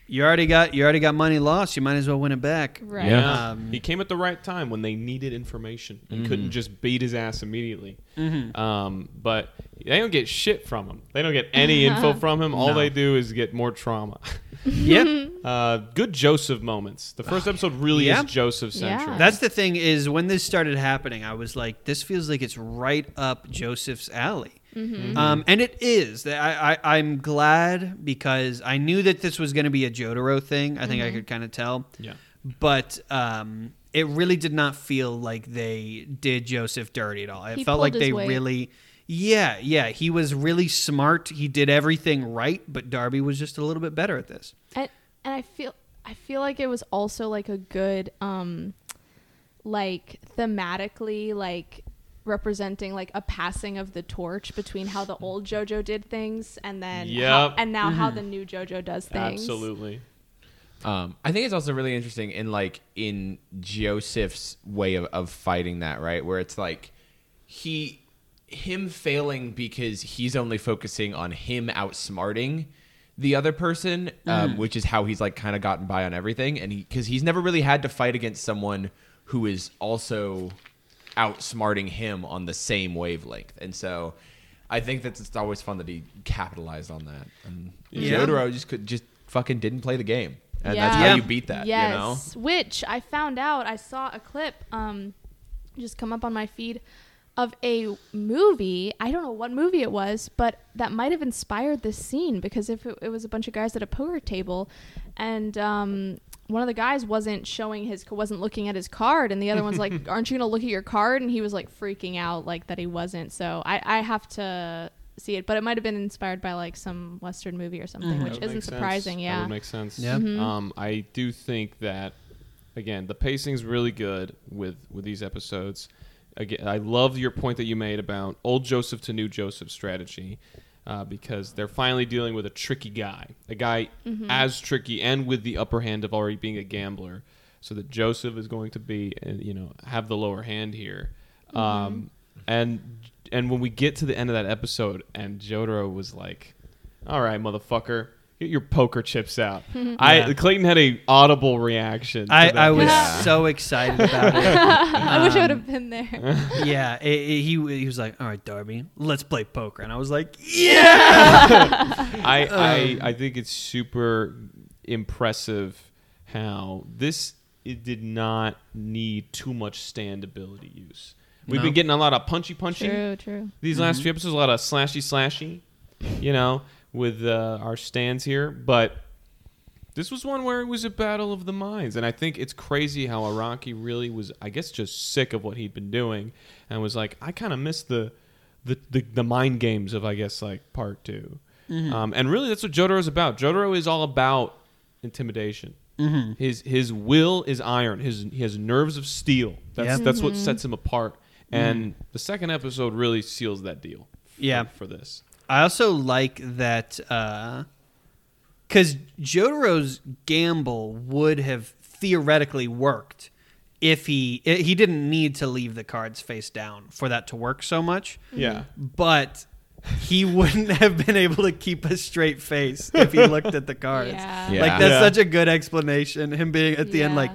You already got you already got money lost. You might as well win it back. right. Yeah. Um, he came at the right time when they needed information and Mm-hmm. couldn't just beat his ass immediately. Mm-hmm. Um, but they don't get shit from him. They don't get any info from him. All No. they do is get more trauma. Yep. Uh, good Joseph moments. The first episode really Yeah. is Joseph centric. Yeah. That's the thing is when this started happening, I was like, this feels like it's right up Joseph's alley. Um, and it is. I, I, I'm glad because I knew that this was going to be a Jotaro thing. I think I could kind of tell. Yeah. But um, it really did not feel like they did Joseph dirty at all. It He felt like they weight. really. Yeah, yeah. He was really smart. He did everything right, but Darby was just a little bit better at this. and and I feel I feel like it was also like a good um like thematically like representing like a passing of the torch between how the old JoJo did things and then how, and now how the new JoJo does things. Absolutely. Um, I think it's also really interesting in like in Joseph's way of, of fighting that, right? Where it's like he him failing because he's only focusing on him outsmarting the other person, um, which is how he's like kind of gotten by on everything, and he because he's never really had to fight against someone who is also outsmarting him on the same wavelength, and so. I think that it's always fun that he capitalized on that. And Yeah. Jotaro just could just fucking didn't play the game. And Yeah. that's how Yeah. you beat that, yes, you know? which I found out. I saw a clip um, just come up on my feed of a movie. I don't know what movie it was, but that might have inspired this scene because if it, it was a bunch of guys at a poker table, and um, one of the guys wasn't showing his wasn't looking at his card, and the other one's like, "Aren't you gonna look at your card?" And he was like freaking out like that he wasn't. So I I have to see it, but it might have been inspired by like some western movie or something, That which isn't make sense. surprising. That Yeah. would make sense. Yeah. Mhm. Um, I do think that again, the pacing's really good with with these episodes. Again, I love your point that you made about old Joseph to new Joseph strategy. Uh, because they're finally dealing with a tricky guy, a guy as tricky and with the upper hand of already being a gambler, so that Joseph is going to be, uh, you know, have the lower hand here. Um, and and when we get to the end of that episode, and Jotaro was like, "All right, motherfucker, get your poker chips out." I Clayton had a audible reaction. to I, that. I was Yeah. so excited about it. I wish I would Um, have been there. yeah, it, it- he he was like, "All right, Darby, let's play poker," and I was like, "Yeah." I, I I think it's super impressive how this it did not need too much standability use. We've No. been getting a lot of punchy punchy True, true. these last few episodes, a lot of slashy slashy, you know, with uh, our stands here. But this was one where it was a battle of the minds, and I think it's crazy how Araki really was, I guess, just sick of what he'd been doing, and was like, I kind of miss the, the the the mind games of, I guess, like part 2 um, and really that's what Jotaro is about. Jotaro is all about intimidation. Mm-hmm. His his will is iron. His he has nerves of steel. That's Yep. that's what sets him apart. And the second episode really seals that deal. For, Yeah. for this. I also like that uh, because Jotaro's gamble would have theoretically worked if he eh, he didn't need to leave the cards face down for that to work so much. Mm-hmm. Yeah. But he wouldn't have been able to keep a straight face if he looked at the cards. Yeah. Yeah. Like that's Yeah. such a good explanation. Him being at the end like,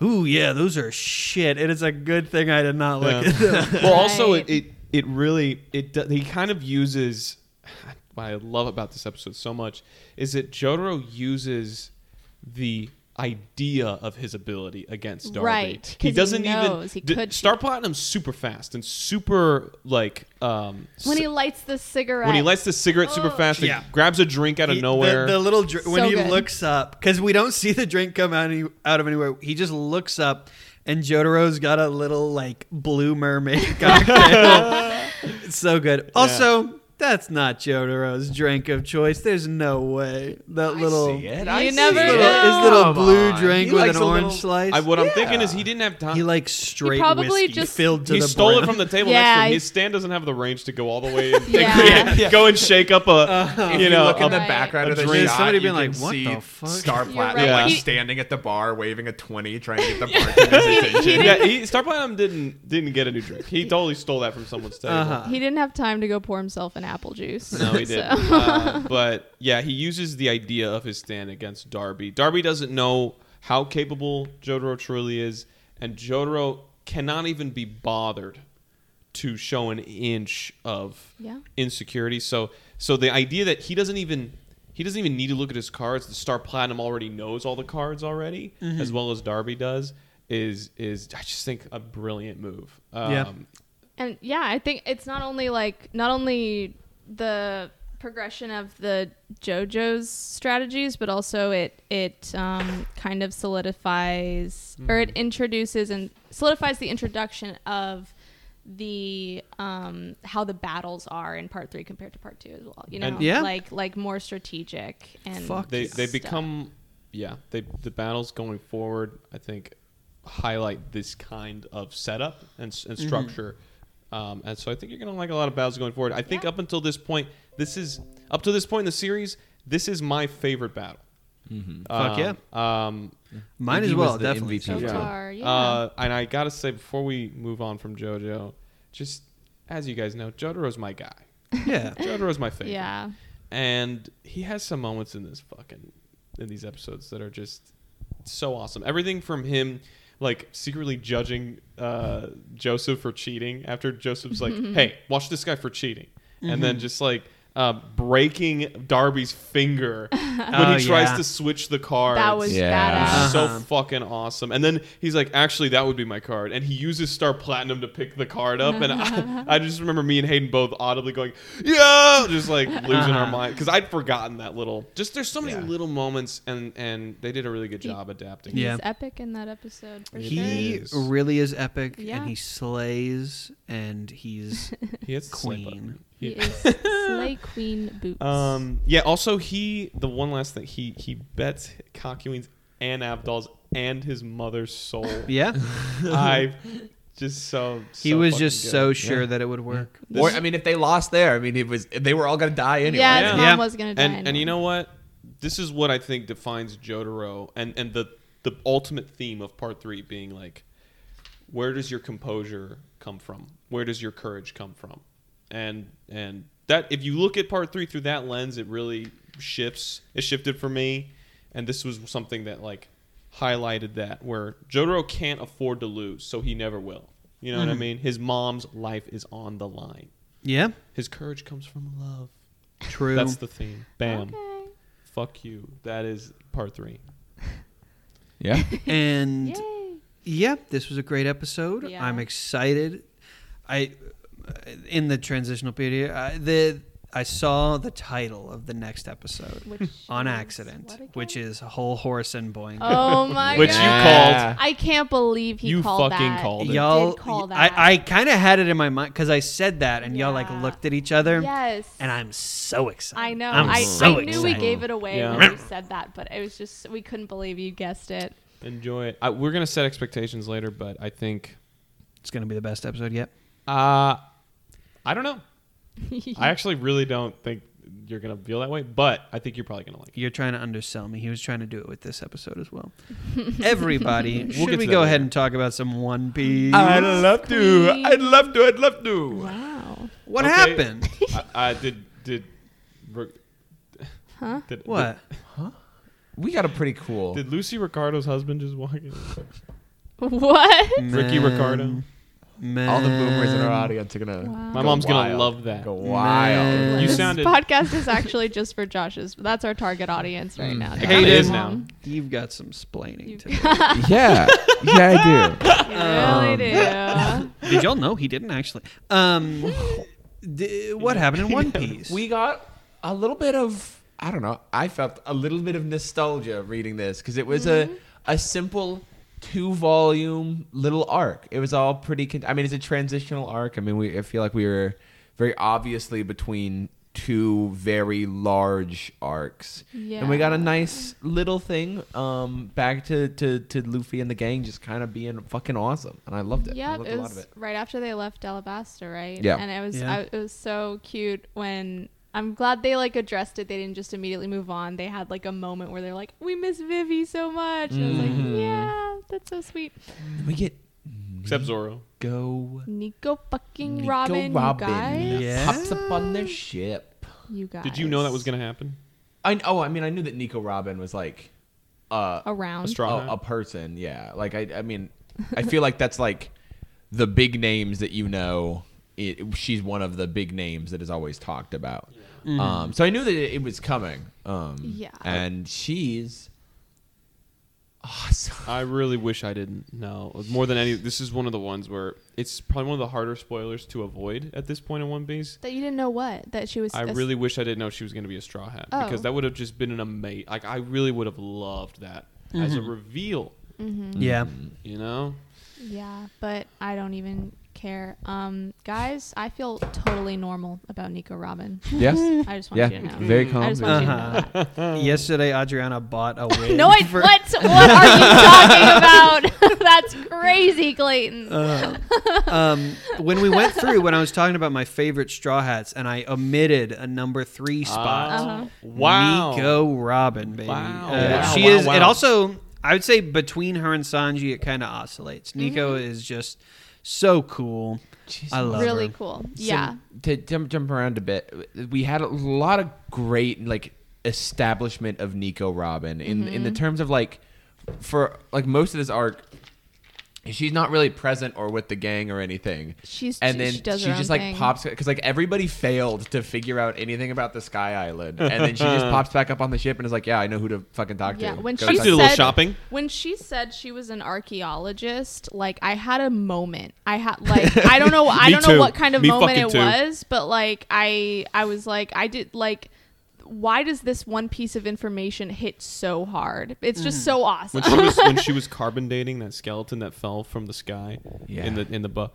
Yeah. "Ooh, yeah, those are shit." It is a good thing I did not look Yeah. at them. well, also Right. it, it it really it he kind of uses what I love about this episode so much is that Jotaro uses the idea of his ability against Darby. Right, 'cause He he doesn't knows he even could Star shoot. Platinum's super fast and super like um when he lights the cigarette. when he lights the cigarette super Oh. fast and Yeah. grabs a drink out of He- nowhere. The, the little dr- when So he good. looks up because we don't see the drink come out any, out of anywhere. He just looks up, and Jotaro's got a little like blue mermaid cocktail. it's so good. Also, that's not Jotaro's drink of choice. There's no way that little see it. You see never it. his know. little, his little Come blue on. drink He with likes an a orange little- slice. I, what I'm thinking is he didn't have time. he likes straight probably whiskey just- filled to he the stole it from the table Yeah, next to I- him. His stand doesn't have the range to go all the way and Yeah. yeah. go and shake up a Uh-huh. If you you, know look in the Right. background a of the drink. shot, Somebody you being can like, "What see the fuck?" Star You're Platinum right. like He- standing at the bar, waving a twenty, trying to get the bartender's attention. yeah, he, Star Platinum didn't didn't get a new drink. He totally stole that from someone's table. Uh-huh. He didn't have time to go pour himself an apple juice. No, he didn't. So- Uh, but yeah, he uses the idea of his stand against Darby. Darby doesn't know how capable Jotaro truly is, and Jotaro cannot even be bothered to show an inch of Yeah. insecurity. So, so the idea that he doesn't even he doesn't even need to look at his cards. The Star Platinum already knows all the cards already, as well as Darby does. Is is I just think a brilliant move. Um, Yeah. And yeah, I think it's not only like not only the progression of the JoJo's strategies, but also it it um, kind of solidifies or it introduces and solidifies the introduction of the um how the battles are in part three compared to part two as well you know And- Yeah. like like more strategic and Fuck they they stuff. become yeah they the battles going forward i think highlight this kind of setup and, s- and Mm-hmm. Structure um, and so i think you're gonna like a lot of battles going forward i think Yeah. up until this point this is up to this point in the series this is my favorite battle Fuck yeah. yeah um Mine as well, definitely. MVP so Yeah. far yeah uh, and i gotta say before we move on from jojo just as you guys know jotaro's my guy Yeah. jotaro's my favorite yeah and he has some moments in this fucking in these episodes that are just so awesome. Everything from him like secretly judging uh, Joseph for cheating after Joseph's like, "Hey, watch this guy for cheating," and then just like uh, breaking Darby's finger when Oh, he tries yeah. to switch the card. That was Yeah. badass so Uh-huh. fucking awesome. And then he's like, actually, that would be my card. And he uses Star Platinum to pick the card up. And I, I just remember me and Hayden both audibly going, yeah, just like losing our Uh-huh. mind. Because I'd forgotten that little, just there's so many Yeah. little moments. And, and they did a really good He- job adapting. he's Yeah. epic in that episode for He sure is. really is epic, Yeah. and he slays, and he's He hits the Queen. Button. he He- is slay queen boots Um, yeah. Also, he the one last thing he he bets Kakyoin's and Avdol's and his mother's soul. yeah. I just so, He was just good. so sure Yeah. that it would work. This- Or I mean, if they lost there, I mean, it was they were all gonna die anyway. yeah, Yeah. mom Yeah. was gonna die and and you know what? This is what I think defines Jotaro and and the the ultimate theme of part three being like, where does your composure come from? Where does your courage come from? And and that if you look at part three through that lens, it really shifts. It shifted for me, and this was something that like highlighted that where Jotaro can't afford to lose, so he never will. You know what I mm-hmm. mean? His mom's life is on the line. Yeah. His courage comes from love. True. That's the theme. Bam. okay Fuck you. That is part three. yeah. and yay yeah, this was a great episode. Yeah. I'm excited. I in the transitional period, I, the I saw the title of the next episode Which on accident, which is whole horse and boing. oh my god. Which you god called. I can't believe he You called fucking that. called it. y'all, did call that. I, I kind of had it in my mind because I said that, and y'all like looked at each other, yes and I'm so excited. I know. I'm I, so I knew we gave it away Yeah. when you said that, but it was just we couldn't believe you guessed it. Enjoy it. I, we're gonna set expectations later, but I think It's gonna be the best episode yet. uh I don't know. I actually really don't think you're gonna feel that way, but I think you're probably gonna like it. You're trying to undersell me. He was trying to do it with this episode as well. Everybody, should get we go that ahead and talk about some One Piece? I'd love to. I'd love to. I'd love to. Wow. What Okay. happened? I, I did did. Huh? Did, What? We got a pretty cool. Did, did Lucy Ricardo's husband just walk in? What? Ricky Ricardo. Man. All the boomers in our audience are gonna. Wow. My go mom's gonna love that. Go Man. wild. You this sounded- podcast is actually just for Josh's. That's our target audience right Mm. now. It Josh. kinda now. You've got some splaining to do. yeah, yeah, I do. You really do. Did y'all know he didn't actually? Um, d- what happened in One Piece? We got a little bit of I don't know. I felt a little bit of nostalgia reading this because it was Mm-hmm. a a simple two volume little arc. It was all pretty. Con- I mean, it's a transitional arc. I mean, we I feel like we were very obviously between two very large arcs. And we got a nice little thing um, back to, to, to Luffy and the gang just kind of being fucking awesome. And I loved it. Yeah, loved it a lot was of it. right after they left Alabasta, right? Yeah. and it was Yeah. I, it was so cute when I'm glad they like addressed it. They didn't just immediately move on. They had like a moment where they're like, "We miss Vivi so much." And I was like, Mhm. "Yeah, that's so sweet." We get Except Zoro. go Nico fucking Nico Robin, Robin you guys. Yeah. hops up on their ship. You guys. Did you know that was gonna happen? I oh, I mean, I knew that Nico Robin was like uh, around? A straw a, a person. Yeah, like I, I mean, I feel like that's like the big names that you know. It, she's one of the big names that is always talked about. Um, so I knew that it, it was coming. Um, Yeah. and she's awesome. I really wish I didn't know. More than any, this is one of the ones where it's probably one of the harder spoilers to avoid at this point in One Piece. That you didn't know what that she was. I a- really wish I didn't know she was going to be a Straw Hat Oh. because that would have just been an amazing. Like I really would have loved that as a reveal. Mhm. Yeah. You know, Yeah, but I don't even care. Um, guys, I feel totally normal about Nico Robin. Yes. I just want Yeah. you to know. Very I calm. just want you to know Uh-huh. that. Yesterday, Adriana bought a wig. No, I for- what? What are you talking about? That's crazy, Clayton. Uh, um, when we went through, when I was talking about my favorite straw hats, and I omitted a number three spot. Uh-huh. wow. Nico Robin, baby. Wow. Uh, Wow, she wow, is. It also, I would say, between her and Sanji, it kind of oscillates. Nico Mm-hmm. is just so cool. She's I love really her. cool. So, Yeah. to jump jump around a bit, we had a lot of great like establishment of Nico Robin in in Mm-hmm. the terms of like for like most of this arc. She's not really present or with the gang or anything. She's and then she does she just like thing. pops because like everybody failed to figure out anything about the Sky Island, and then she just pops back up on the ship and is like, "Yeah, I know who to fucking talk Yeah, to." when Go she Let's talk do a little said- shopping. When she said she was an archaeologist, like I had a moment. I had like I don't know I don't know what kind of Me moment it too. was, but like I I was like I did like why does this one piece of information hit so hard? It's just mm-hmm. so awesome. when she was when she was carbon dating that skeleton that fell from the sky Yeah. in the in the bu-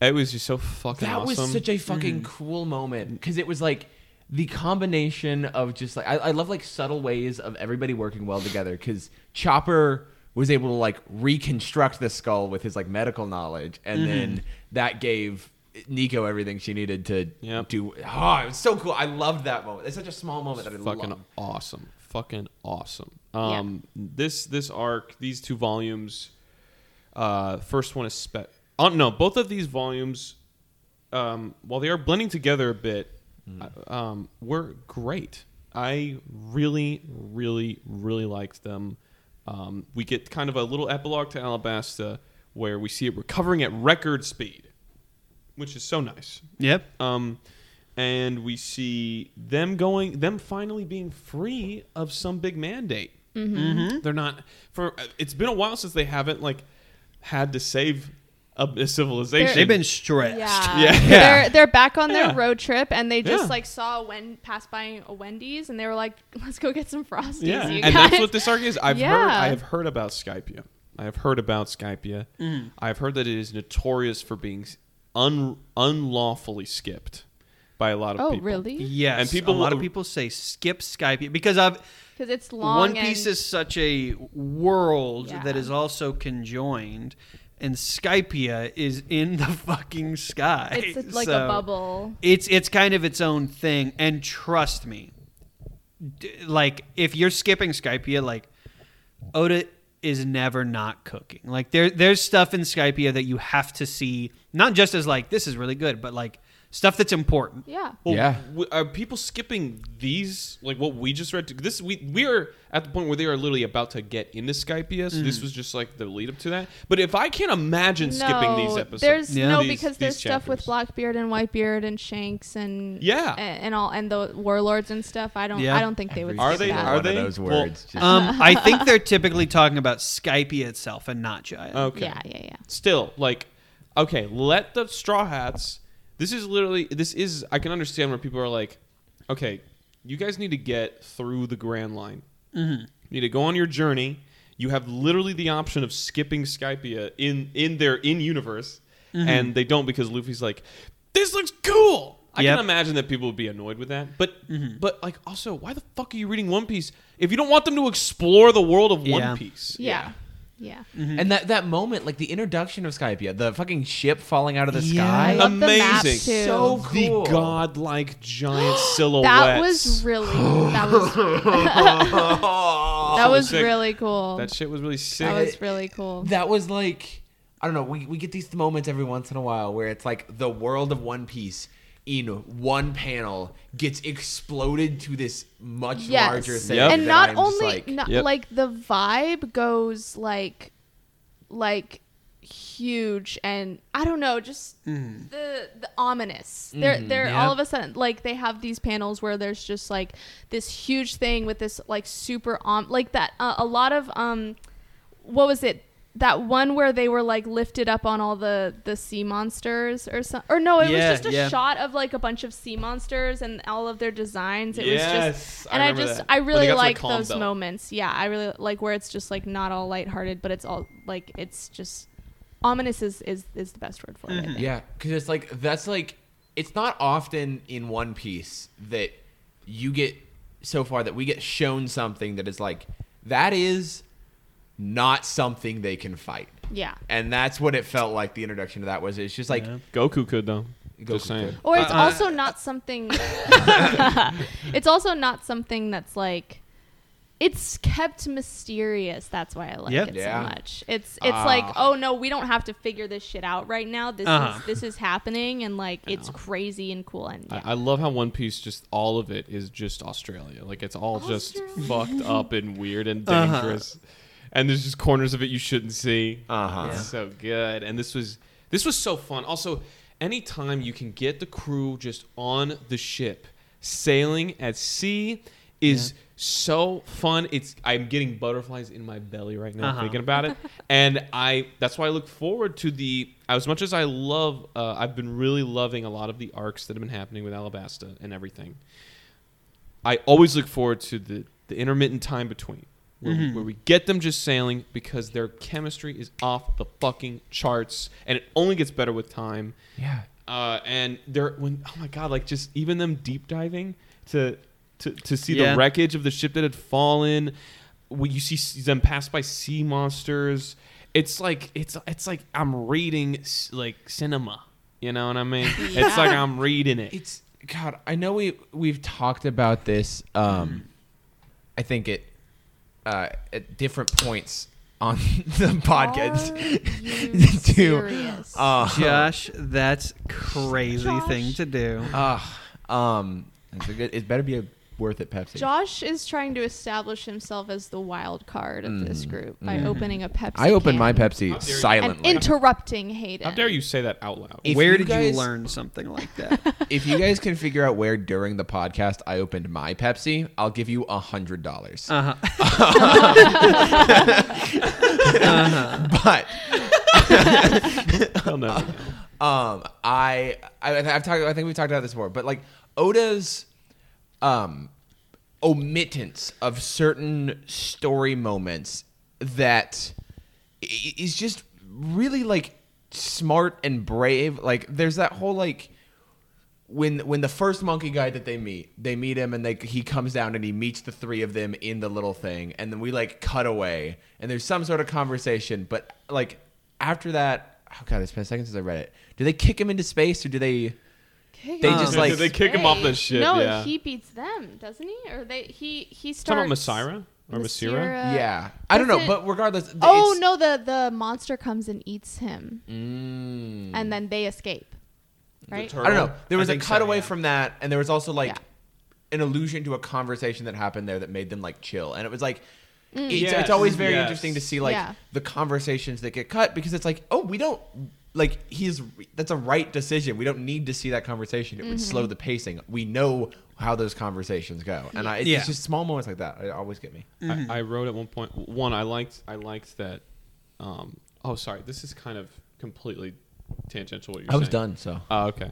it was just so fucking that awesome. was such a fucking mm-hmm. cool moment because it was like the combination of just like I, I love like subtle ways of everybody working well together because Chopper was able to like reconstruct the skull with his like medical knowledge and then mm-hmm. that gave Nico everything she needed to Yep. do. Oh, it was so cool. I loved that moment. It's such a small moment that I fucking love. awesome fucking awesome Yeah. um this this arc these two volumes uh first one is spe- oh no both of these volumes um while they are blending together a bit uh, um were great i really really really liked them um we get kind of a little epilogue to alabasta where we see it recovering at record speed which is so nice Yep. um, and we see them going, them finally being free of some big mandate. Mm-hmm. They're not for. It's been a while since they haven't like had to save a, a civilization. They've been stretched. Yeah. Yeah. They're they're back on their Yeah. road trip and they just Yeah. like saw a Wen pass by a Wendy's and they were like, Let's go get some frosties. yeah, you and guys. that's what this arc is. I've heard. Yeah. I have heard about Skypiea. I have heard about Skypiea. I've heard that it is notorious for being un, unlawfully skipped by a lot of people. Oh, people. really? Yes. And people- a lot of people say skip Skype because I've Because it's long. One Piece is such a world Yeah. that is also conjoined, and Skypiea is in the fucking sky. It's like So a bubble. It's it's kind of its own thing, and trust me, d- like if you're skipping Skypiea, like Oda is never not cooking. Like there there's stuff in Skypiea that you have to see, not just as like this is really good, but like stuff that's important. Yeah. Well, Yeah. w- are people skipping these like what we just read? This we we are at the point where they are literally about to get into Skypiea. So Mm. this was just like the lead up to that. But if I can't imagine skipping these episodes, There's Yeah. no these- because there's stuff with. Blackbeard and Whitebeard and Shanks and Yeah. and, and all and the warlords and stuff. I don't Yeah. I don't think they would. Are skip they- That. are they? those Well, words? Just- Um, I think they're typically talking about Skype itself and not Jaya. Okay. Yeah, yeah, yeah. Still, like, okay, let the Straw Hats. This is literally. This is. I can understand where people are like, okay, you guys need to get through the Grand Line. Mm-hmm. You need to go on your journey. You have literally the option of skipping Skypiea in in their in universe, Mm-hmm. and they don't because Luffy's like, this looks cool. I Yep. can imagine that people would be annoyed with that, but Mm-hmm. but like also, why the fuck are you reading One Piece if you don't want them to explore the world of Yeah. One Piece? Yeah. Yeah. Mm-hmm. And that, that moment, like the introduction of Skypiea, the fucking ship falling out of the Yeah. sky. I love the map, Amazing. too. So cool. The godlike giant silhouettes. That was really that was that was sick. really cool. That shit was really sick. That was really cool. That was like I don't know. We we get these moments every once in a while where it's like the world of One Piece in one panel gets exploded to this much Yes. larger thing. Yep. And not I'm only like, not, Yep. like the vibe goes like like huge and I don't know, just the the ominous. They're they're Yeah. all of a sudden like they have these panels where there's just like this huge thing with this like super um like that uh, a lot of um what was it that one where they were like lifted up on all the the sea monsters or something or no it Yeah, was just a yeah. shot of like a bunch of sea monsters and all of their designs it was just and I, remember just that. I really got like those belt. moments yeah I really like where it's just like not all lighthearted but it's all like it's just ominous is is, is the best word for it I mm-hmm. think. Yeah, because it's like that's like it's not often in One Piece that you get so far that we get shown something that is like that is not something they can fight, yeah and that's what it felt like. The introduction to that was it's just like Yeah. Goku could though. Goku Just saying. could. Or it's Uh, also not something. it's also not something that's like. It's kept mysterious. That's why I like Yep. it Yeah. so much. It's it's like, Ah. oh no, we don't have to figure this shit out right now. This Uh-huh. is this is happening, and like it's know. crazy and cool. And yeah. I, I love how One Piece just all of it is just Australia. Like it's all just fucked up and weird and Uh-huh. Dangerous. And there's just corners of it you shouldn't see. Uh-huh. It's so good. And this was this was so fun. Also, anytime you can get the crew just on the ship sailing at sea is so fun. It's I'm getting butterflies in my belly right now Uh-huh. thinking about it. and I that's why I look forward to the as much as I love uh, I've been really loving a lot of the arcs that have been happening with Alabasta and everything. I always look forward to the the intermittent time between where, we, where we get them just sailing because their chemistry is off the fucking charts and it only gets better with time. Yeah. Uh, and they're when oh my god, like just even them deep diving to to, to see Yeah. the wreckage of the ship that had fallen. When you see them pass by sea monsters, it's like it's it's like I'm reading like cinema. You know what I mean? It's like I'm reading it. It's God. I know we we've talked about this. Um, I think it uh, at different points on the podcast. Are you To, serious? uh, Josh, that's crazy Josh. thing to do. uh, um, it's a good. It better be a worth it Pepsi. Josh is trying to establish himself as the wild card of this group by Mhm. opening a Pepsi. I opened my can Pepsi How dare you. and silently. interrupting Hayden. How dare you say that out loud? If Where you did guys- you learn something like that? if you guys can figure out where during the podcast I opened my Pepsi, I'll give you a hundred dollars. Uh-huh. But I'll never know. um, I, I I've talked. I think we've talked about this before. But like Oda's um omittance of certain story moments that is just really like smart and brave. Like there's that whole like when when the first monkey guy that they meet, they meet him and they he comes down and he meets the three of them in the little thing, and then we like cut away and there's some sort of conversation, but like after that, oh god, it's been a second since I read it. Do they kick him into space or do they? Kick They him just, like- they kick him off the space. ship? No, yeah. he beats them, doesn't he? Or they he he Talking starts. about Masira or Masira? yeah, I don't know, it- but regardless. Oh no, the the monster comes and eats him, Mm. and then they escape. right? I don't know. There was a think so, cutaway yeah. from that, and there was also like Yeah. an allusion to a conversation that happened there that made them like chill, and it was like. It's, Yes, it's always very yes. interesting to see like Yeah. the conversations that get cut because it's like oh we don't like he's that's a right decision we don't need to see that conversation it would slow the pacing we know how those conversations go and I, it's Yeah. just small moments like that it always get me I, I wrote at one point. One, I liked. I liked that. Um, oh, sorry. This is kind of completely tangential. What you're saying. I was saying. done so Oh, okay.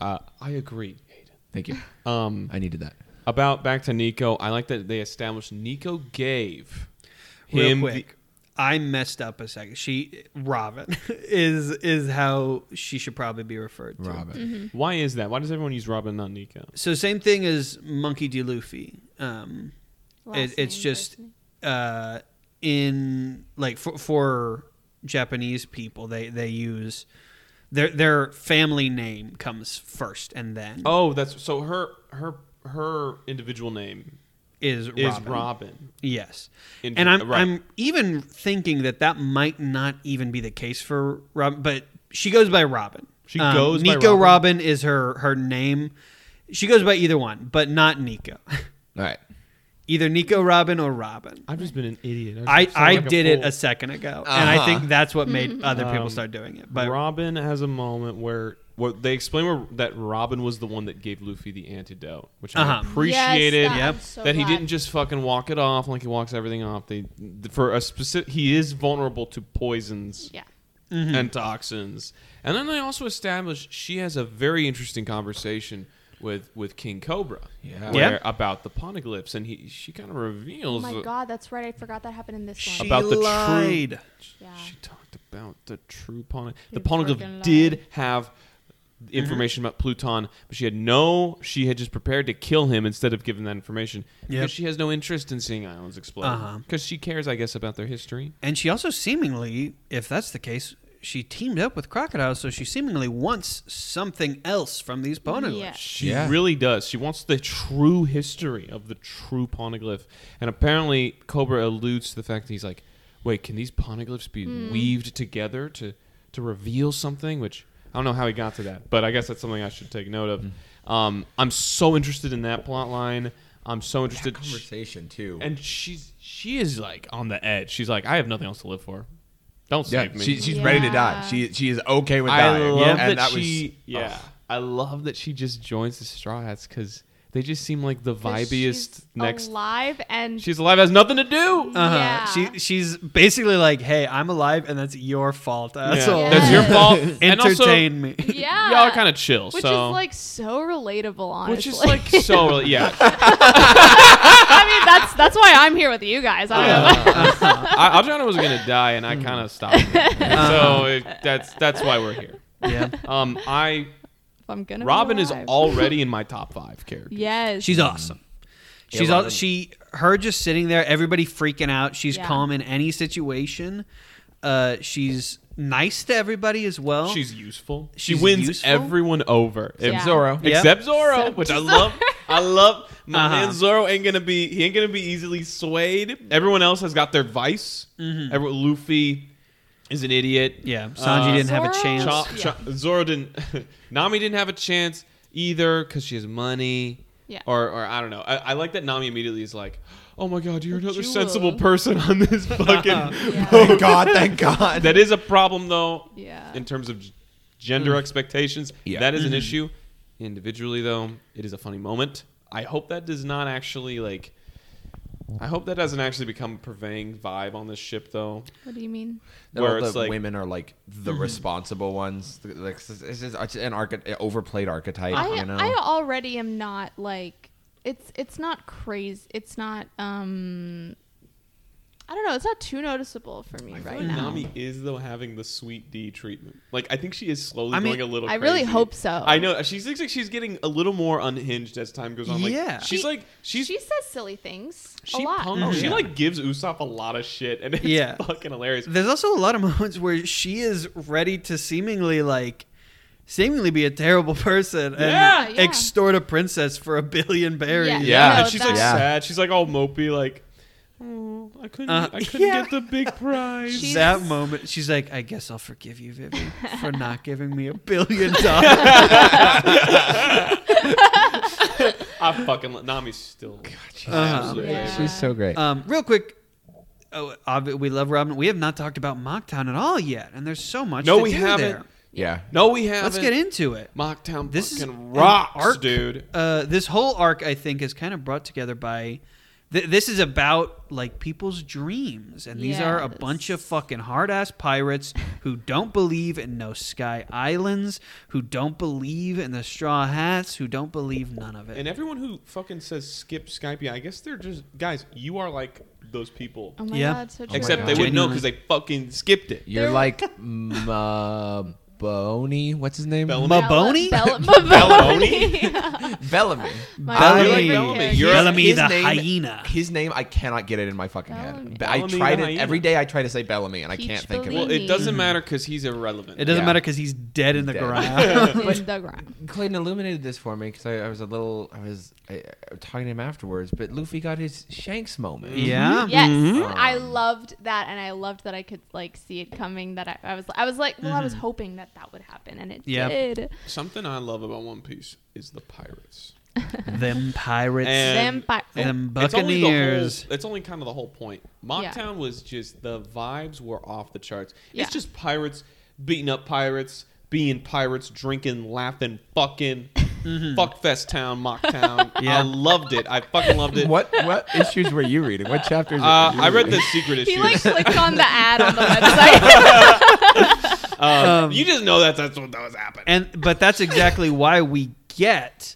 Uh, I agree, Hayden. thank you Um, I needed that about back to Nico. I like that they established Nico gave Real him the- quick. I messed up a second. She Robin is is how she should probably be referred to. Robin Why is that? Why does everyone use Robin, not Nico? So same thing as Monkey D. Luffy. Um, it, it's just uh, in like for, for Japanese people, they they use their their family name comes first, and then Oh, that's so her her her individual name is is Robin. Robin. Yes, In- and I'm right. I'm even thinking that that might not even be the case for Robin, but she goes by Robin. She goes by Nico. Robin? is her her name. She goes by either one, but not Nico. all right either Nico Robin or Robin. I've just been an idiot. I, I like a did it a second ago, and I Uh-huh. think that's what made other people Um, start doing it. But Robin has a moment where where they explain where that Robin was the one that gave Luffy the antidote, which I Uh-huh. appreciated. Yes, that, Yep. I'm so that he glad. didn't just fucking walk it off like he walks everything off. They for a specific he is vulnerable to poisons Yeah. and toxins. And then they also established she has a very interesting conversation with with King Cobra. Yeah. where- Yeah. about the poneglyphs and he she kind of Oh reveals my god, that's right. I forgot that happened in this she one. about the true- lied. Yeah. She talked about the true poneglyph. The You poneglyph freaking did have information about Pluton, but she had no. She had just prepared to kill him instead of giving that information Yep. because she has no interest in seeing islands explode. Uh-huh. Because she cares, I guess, about their history. And she also seemingly, if that's the case, she teamed up with crocodiles, so she seemingly wants something else from these poneglyphs. Yeah. She Yeah. really does. She wants the true history of the true poneglyph, and apparently Cobra alludes to the fact that he's like, "Wait, can these poneglyphs be Hmm. weaved together to to reveal something?" Which I don't know how he got to that, but I guess that's something I should take note of. Hmm. Um, I'm so interested in that plot line. I'm so interested. In conversation too and she's she is like on the edge. She's like, I have nothing else to live for. Don't yeah save me. she, she's ready to die she she is okay with I dying love and that, was she. yeah, oh. I love that she just joins the Straw Hats because they just seem like the vibiest she's next. alive and She's alive, has nothing to do. Uh-huh. Yeah. She she's basically like, "Hey, I'm alive, and that's your fault, asshole. Yeah. That's your fault. and also, Entertain me." yeah, y'all are kind of chill. which so, is like so relatable. Honestly, which is like so yeah. I mean, that's that's why I'm here with you guys. I don't know. I, Adriana was gonna die, and I Hmm. kind of stopped. her. so it, that's that's why we're here. yeah, Um, I If I'm gonna. be Robin is already in my top five characters. Yes. she's awesome. Yeah, She's all, Robin- she her just sitting there, everybody freaking out. She's Yeah. calm in any situation. Uh, she's nice to everybody as well. She's useful. She She's wins useful? everyone over. Yeah. If- Zoro. Yeah. Except Zoro, Except which I love. I love my Uh-huh. man Zoro ain't gonna be he ain't gonna be easily swayed. Everyone else has got their vice. Every, Luffy is an idiot. yeah, Sanji Uh, didn't have a Zoro? chance. Cha- Yeah. Cha- Zoro didn't. Nami didn't have a chance either because she has money. Yeah. Or, or I don't know. I, I like that Nami immediately is like, "Oh my God, you're another jewel." sensible person on this fucking." Yeah. thank god thank god that is a problem though. Yeah. in terms of g- gender expectations. Yeah. That is an issue. Individually, though, it is a funny moment. I hope that does not actually like. I hope that doesn't actually become a purveying vibe on this ship, though. What do you mean? that where all it's the like- women are like the responsible ones. Like it's, it's, just- it's an arche- overplayed archetype. I you know, I already am not like it's it's not crazy. It's not um. I don't know. It's not too noticeable for me I right like now. Nami is though having the sweet D treatment. Like I think she is slowly I mean, going a little. Bit. I really crazy. hope so. I know she looks like she's getting a little more unhinged as time goes on. Like, Yeah. she's She- like she's she says silly things she a lot. punk- Oh, she yeah. like gives Usopp a lot of shit, and it's Yeah. fucking hilarious. There's also a lot of moments where she is ready to seemingly like seemingly be a terrible person and Yeah, yeah. extort a princess for a billion berries. Yeah. Yeah, No, and she's like that- sad. She's like all mopey, like Oh, I couldn't. Uh, I couldn't yeah. get the big prize. She's- that moment, she's like, "I guess I'll forgive you, Vivi, for not giving me a billion dollars." I fucking lo- Nami's still. She's, Uh-huh. Yeah. she's so great. Um, real quick, oh, obvi- we love Robin. We have not talked about Mocktown at all yet, and there's so much. No, to we do haven't. There. yeah. No, we haven't. Let's get into it. Mocktown. This is fucking an rocks, arc. dude. Uh, this whole arc, I think, is kind of brought together by. Th- this is about like people's dreams, and these are a bunch of fucking hard ass pirates who don't believe in no Sky Islands, who don't believe in the Straw Hats, who don't believe none of it. And everyone who fucking says skip Skype, yeah, I guess they're just guys. You are like those people, Oh my Yeah. god, so true. except they God. wouldn't know because they fucking skipped it. You're like mm, uh, Boney. What's his name? Bellamy? Maboni? Bella- Bellamy? Bellamy. Bellamy. My I- favorite like Bellamy. character. You're- Bellamy his the name- hyena. His name, I cannot get it in my fucking Bellamy. head. But I Bellamy tried it hyena. every day. I try to say Bellamy, and I Peach can't think of Bellini. Well, it. it doesn't matter because he's irrelevant. It doesn't Yeah. matter because he's dead in the Dead. ground. in the ground. Clayton illuminated this for me because I, I was a little, I was I, I was talking to him afterwards. But Luffy got his Shanks moment. yeah. Yes, Mhm. I loved that, and I loved that I could like see it coming. That I, I was, I was like, well, I was Mm-hmm. hoping that that would happen, and it Yeah. did. Something I love about One Piece is the pirates. Them pirates. And- Them pi- them It's only the buccaneers. whole- It's only kind of the whole point. Mocktown was just the vibes were off the charts. Yeah. It's just pirates beating up pirates, being pirates, drinking, laughing, fucking. Fuck Fest Town, Mocktown. Yeah. I loved it. I fucking loved it. What what issues were you reading? What chapters? Uh, were you I read reading? the secret issue. He like clicked on the ad on the website. Um, you just know that that's what that was happening. and but that's exactly why we get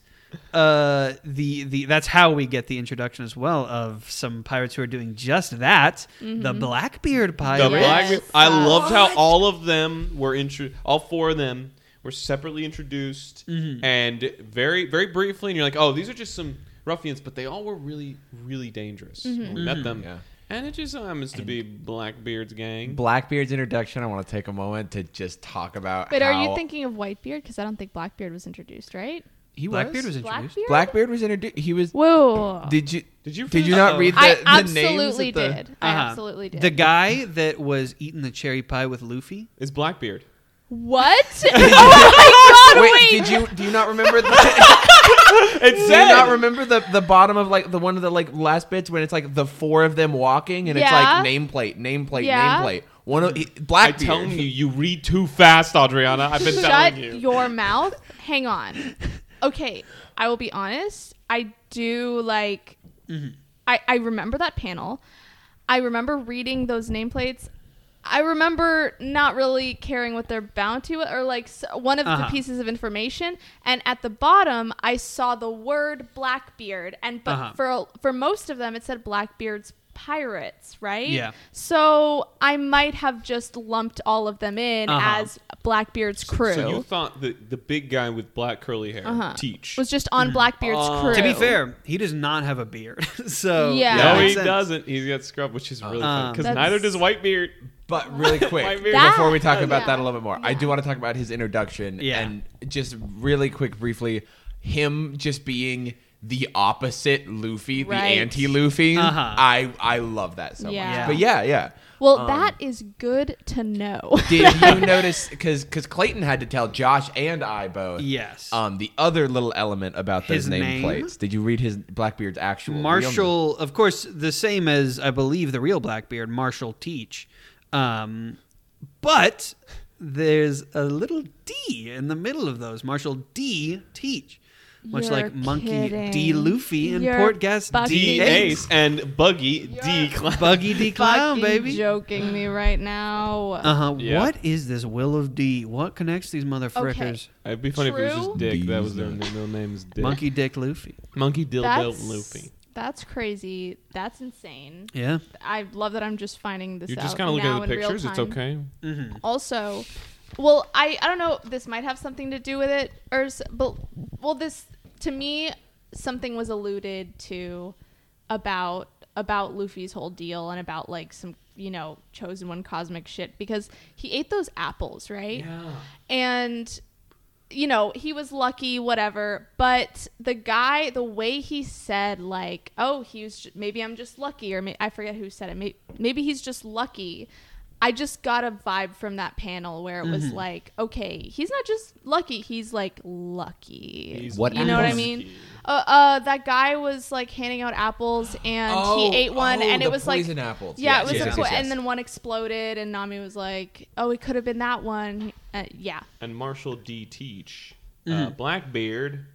uh the the that's how we get the introduction as well of some pirates who are doing just that the blackbeard The pirates Black- Yes. I Uh, loved how all of them were intro. All four of them were separately introduced Mm-hmm. and very, very briefly. And you're like, oh, these are just some ruffians, but they all were really, really dangerous. when We met them, Yeah. And it just happens to be Blackbeard's gang. Blackbeard's introduction. I want to take a moment to just talk about. But are how you thinking of Whitebeard? Because I don't think Blackbeard was introduced, right? he blackbeard was introduced Blackbeard. Blackbeard was introduced. He was. Whoa. Did you? Did you? Did you not read the, I the names absolutely at did. I Uh-huh. absolutely did. the guy that was eating the cherry pie with luffy It's Blackbeard. what? oh my god! Wait, Wait, did you do you not remember? The, It do you not remember the the bottom of like the one of the like last bits when it's like the four of them walking and Yeah. it's like nameplate, nameplate, Yeah. nameplate. One of he- I'm Blackbeard. telling you, you read too fast, Adriana. I've been Shut telling you. your mouth. Hang on. Okay, I will be honest. I do like. Mm-hmm. I I remember that panel. I remember reading those nameplates. I remember not really caring what their bounty was, or like one of Uh-huh. the pieces of information. And at the bottom, I saw the word Blackbeard, and but Uh-huh. for for most of them, it said Blackbeard's pirates, right? Yeah. So I might have just lumped all of them in Uh-huh. as Blackbeard's crew. So you thought the the big guy with black curly hair, Uh-huh. Teach. was just on Blackbeard's Uh, crew. to be fair he does not have a beard so Yeah. no, he sense. doesn't. He's got scrub, which is really funny Um, because neither does Whitebeard. But really quick, That- before we talk about yeah. that a little bit more, I do want to talk about his introduction Yeah. and just really quick, briefly, him just being the opposite Luffy, the anti-Luffy. Uh-huh. I I love that so Yeah. much. But yeah, yeah. well, Um, that is good to know. Did you notice? Because because Clayton had to tell Josh and I both. yes Um, the other little element about those His name? nameplates. Did you read his Blackbeard's actual real Marshall, of course, the same as I believe the real Blackbeard, Marshall Teach. Um, but there's a little D in the middle of those. Marshall D Teach. Much You're like Monkey D. Luffy and You're Portgas D D Ace Ace. and Buggy D You're- Clown. Buggy D Clown, baby. joking me right now. Uh huh. Yeah. What is this Will of D? What connects these motherfuckers? It'd be funny if it was just Dick. That was their middle name is Dick. Monkey Dick Luffy. Monkey Dildo that's Luffy. That's crazy. That's insane. Yeah. I love that I'm just finding this You're out just kind of looking at the pictures. It's okay. Mm-hmm. Also, well, I I don't know. This might have something to do with it, or but well, this to me something was alluded to about about Luffy's whole deal and about like some you know chosen one cosmic shit because he ate those apples right Yeah. and you know, he was lucky, whatever. But the guy, the way he said, like, oh, he was, maybe I'm just lucky, or may- I forget who said it. Maybe, maybe he's just lucky. I just got a vibe from that panel where it was Mm-hmm. like, okay, he's not just lucky, he's like lucky. He's What you know what I apples? mean? Uh, uh, that guy was like handing out apples and Oh, he ate one oh, and it the was like poison apples. yeah, Yes, it was yes, a yes, po- yes, yes. and then one exploded and Nami was like, "Oh, it could have been that one." Uh, yeah. and Marshall D. Teach, uh, Mhm. Blackbeard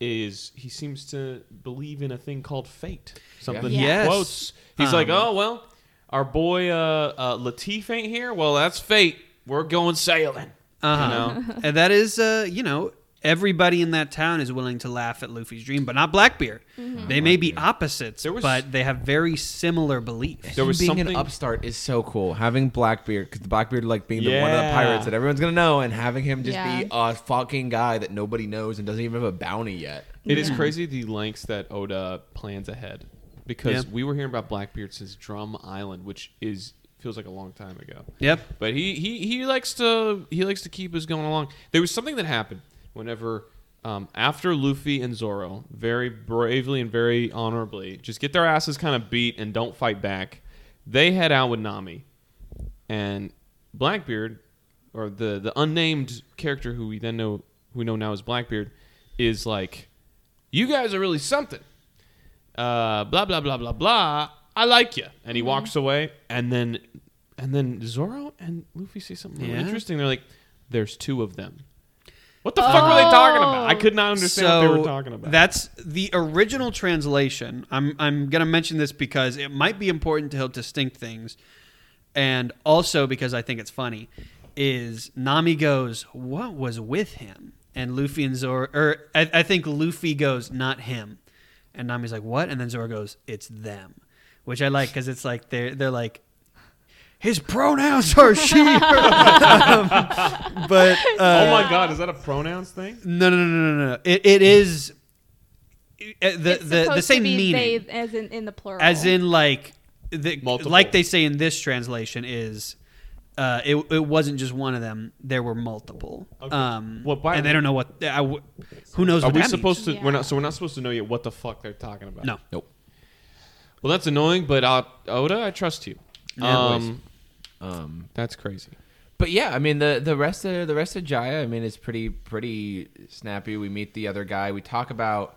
is he seems to believe in a thing called fate. Something Yeah. he Yes. quotes. He's Um, like, "Oh well, our boy uh, uh, Lafitte ain't here. Well, that's fate. We're going sailing." Uh-huh. You know? and that is, uh, you know, everybody in that town is willing to laugh at Luffy's dream, but not Blackbeard. Mm-hmm. They may be opposites, was- but they have very similar beliefs. There was being something- an upstart is so cool. Having Blackbeard, because the Blackbeard like being the, one of the pirates that everyone's gonna know, and having him just Yeah. be a fucking guy that nobody knows and doesn't even have a bounty yet. It is Yeah. crazy the lengths that Oda plans ahead, because Yeah. we were hearing about Blackbeard since Drum Island, which is feels like a long time ago. Yep. But he, he he likes to he likes to keep us going along. There was something that happened whenever um, after Luffy and Zoro very bravely and very honorably just get their asses kind of beat and don't fight back. They head out with Nami, and Blackbeard, or the the unnamed character who we then know who we know now as Blackbeard, is like, "You guys are really something." Uh, blah blah blah blah blah. I like you, and he walks away, and then and then Zoro and Luffy say something really interesting. They're like, "There's two of them." What the fuck were they talking about? I Oh. could not oh, understand what they were talking about. That's the original translation. I'm I'm gonna mention this because it might be important to help distinct things, and also because I think it's funny. Is Nami goes, "What was with him?" And Luffy and Zoro, or I, I think Luffy goes, "Not him," and Nami's like, "What?" And then Zoro goes, "It's them," which I like because it's like they're they're like. His pronouns are she. Um, but uh, oh my god, is that a pronouns thing? no, no, no, no, no, no. It, it is uh, the It's the, the same to be meaning, they, as in in the plural. as in like the Multiple. like they say in this translation is. Uh, it, it wasn't just one of them. There were multiple. Okay. Um, Well, and they don't know what. I w- who knows? Are what we that supposed means. to? We're not. So we're not supposed to know yet what the fuck they're talking about. No. Nope. Well, that's annoying, but uh, Oda, I trust you. Yeah, um, Um, that's crazy. but yeah, I mean the the rest of the rest of Jaya, I mean, is pretty pretty snappy. We meet the other guy. We talk about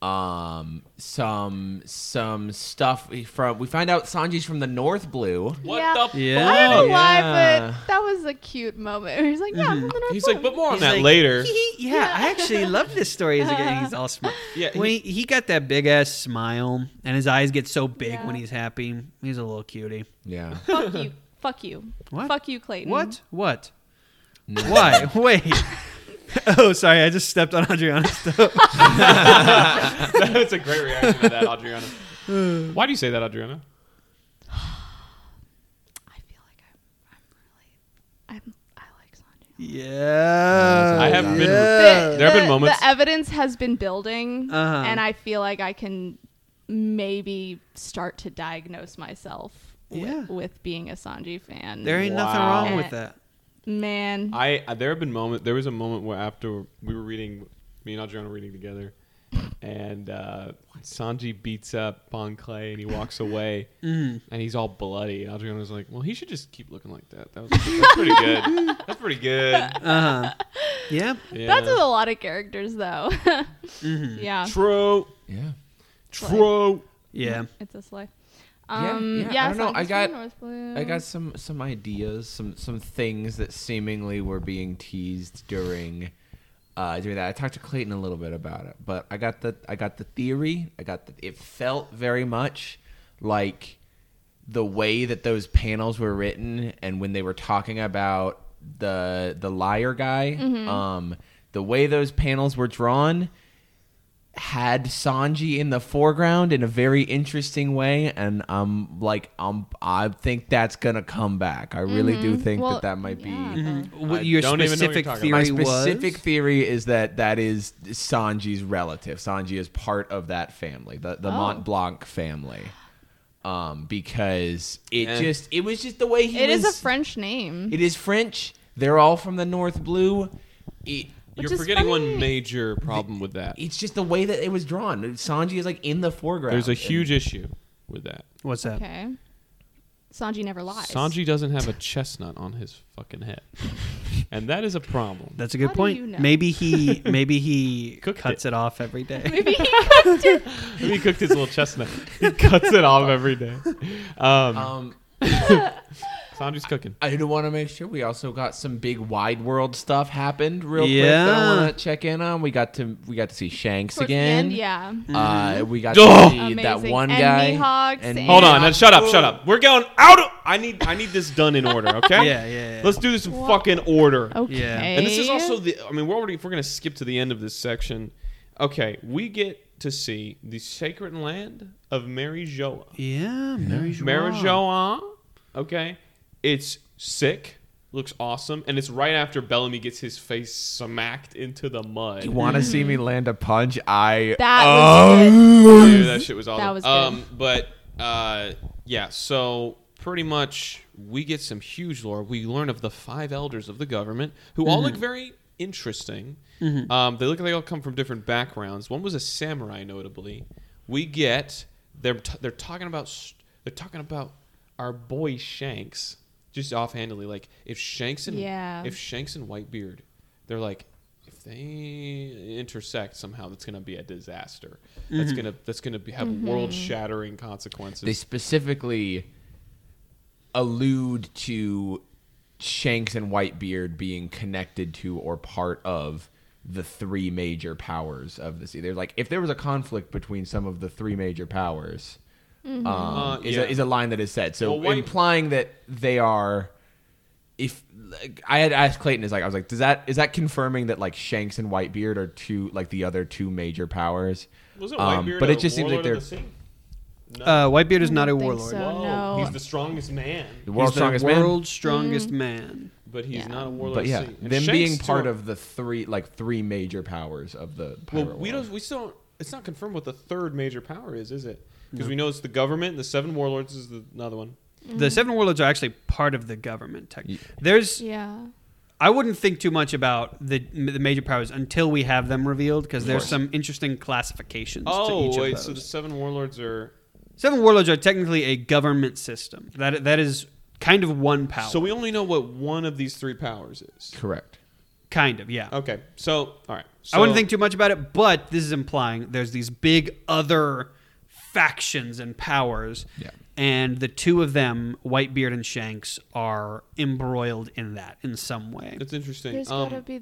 um some some stuff from. We find out Sanji's from the North Blue. What Yeah. the? Yeah. I don't know why, Yeah. but that was a cute moment. He's like, "Yeah, I'm from the North He's Pole." like, but more on He's that like, later. yeah, I actually love this story. He's, like, he's all smart. Yeah, when he, he got that big ass smile, and his eyes get so big Yeah. when he's happy. He's a little cutie. Yeah. fuck you, fuck you, What? fuck you, Clayton. What? What? Why? Wait. oh, sorry. I just stepped on Adriana's toe. That's a great reaction to that, Adriana. Why do you say that, Adriana? I feel like I'm, I'm really, I'm, I like Sanji. Yeah. I have been- Yeah. The- There have been the- moments- The evidence has been building, Uh-huh. and I feel like I can maybe start to diagnose myself Yeah. with, with being a Sanji fan. There ain't nothing Wow. wrong with that. Man, I uh, there have been moment. There was a moment where after we were reading, me and Adriana were reading together, and uh, Sanji beats up Bon Clay and he walks away, Mhm. and he's all bloody. And Adriana was like, "Well, he should just keep looking like that. That was that's pretty good. That's pretty good." Uh huh. Yeah. Yeah. that's with a lot of characters, though. hmm yeah, true. Yeah. True. Yeah. it's a slay. Yeah, Um, yeah, yeah, I don't know, I got- from North Blue. I got some some ideas, some some things that seemingly were being teased during uh, during that. I talked to Clayton a little bit about it, but I got the I got the theory. I got the. It felt very much like the way that those panels were written, and when they were talking about the the liar guy, um, the way those panels were drawn had Sanji in the foreground in a very interesting way, and I'm like, um, I think that's gonna come back. I really do think Well, that that might yeah. be. Mhm. What your don't even know what specific theory My specific was? theory is that that is Sanji's relative. Sanji is part of that family, the the Oh. Mont Blanc family. Um, because it Eh. just it was just the way he It was. is a French name. It is French. They're all from the North Blue. it, You're is forgetting one major problem with that. it's just the way that it was drawn. Sanji is like in the foreground. There's a huge issue with that. What's that? Okay. Sanji never lies. Sanji doesn't have a chestnut on his fucking head, and that is a problem. That's a good How point. you know? Maybe he maybe he Cooked cuts it. it. off every day. Maybe he cooked it. he cooked his little chestnut. He cuts it off every day. Um, Um, Sanji's cooking. I do want to make sure we also got some big wide world stuff happened real quick that I Yeah. want to check in on. We got to we got to see Shanks Towards the again. end, yeah. Uh, we got Oh! to see Amazing. that one and guy. Mihawks and- and Hold on, now shut up, shut up. We're going out. Of, I need, I need this done in order, okay? Yeah, yeah, yeah. Let's do this in Wha- fucking order. Okay. Yeah. And this is also the. I mean, we're already. If we're gonna skip to the end of this section, okay, we get to see the sacred land of Mary Joa. yeah, Mary Jo. Mary Joa. Okay, it's sick. Looks awesome, and it's right after Bellamy gets his face smacked into the mud. You want to see me land a punch? I That Oh. was good. Dude, that shit was awesome. That was good. Um, but uh, yeah, so pretty much we get some huge lore. We learn of the five elders of the government who all Mm-hmm. look very interesting. Um, they look like they all come from different backgrounds. One was a samurai, notably. We get they're t- they're talking about s- they're talking about our boy Shanks just offhandedly like if Shanks and Yeah. if Shanks and Whitebeard they're like if they intersect somehow that's going to be a disaster that's going to that's going to be, have Mm-hmm. world shattering consequences they specifically allude to Shanks and Whitebeard being connected to or part of the three major powers of the sea. They're like, if there was a conflict between some of the three major powers, um, Uh, is, yeah. a, is a line that is said. So Well, implying that they are. If like, I had asked Clayton, is like I was like, does that is that confirming that like Shanks and Whitebeard are two like the other two major powers? wasn't Um, Whitebeard but a it just seems like warlord they're- the? No. Uh, Whitebeard is not a warlord. so. No. he's the strongest man The world's He's the strongest man. world's strongest man. but he's Yeah. not a warlord but yeah, the sea. And them Shanks being part of the three like three major powers of the well we world. don't we still don't it's not confirmed what the third major power is is it because we know it's the government the seven warlords is the another one The seven warlords are actually part of the government. Tech. Ye- There's Yeah. I wouldn't think too much about the the major powers until we have them revealed because there's course. some interesting classifications to oh each wait of those. so the seven warlords are Seven warlords are technically a government system. That that is kind of one power. so we only know what one of these three powers is correct. kind of yeah. okay so all right so I wouldn't think too much about it, but this is implying there's these big other factions and powers, Yeah. and the two of them, Whitebeard and Shanks, are embroiled in that in some way. That's interesting There's um, gotta be.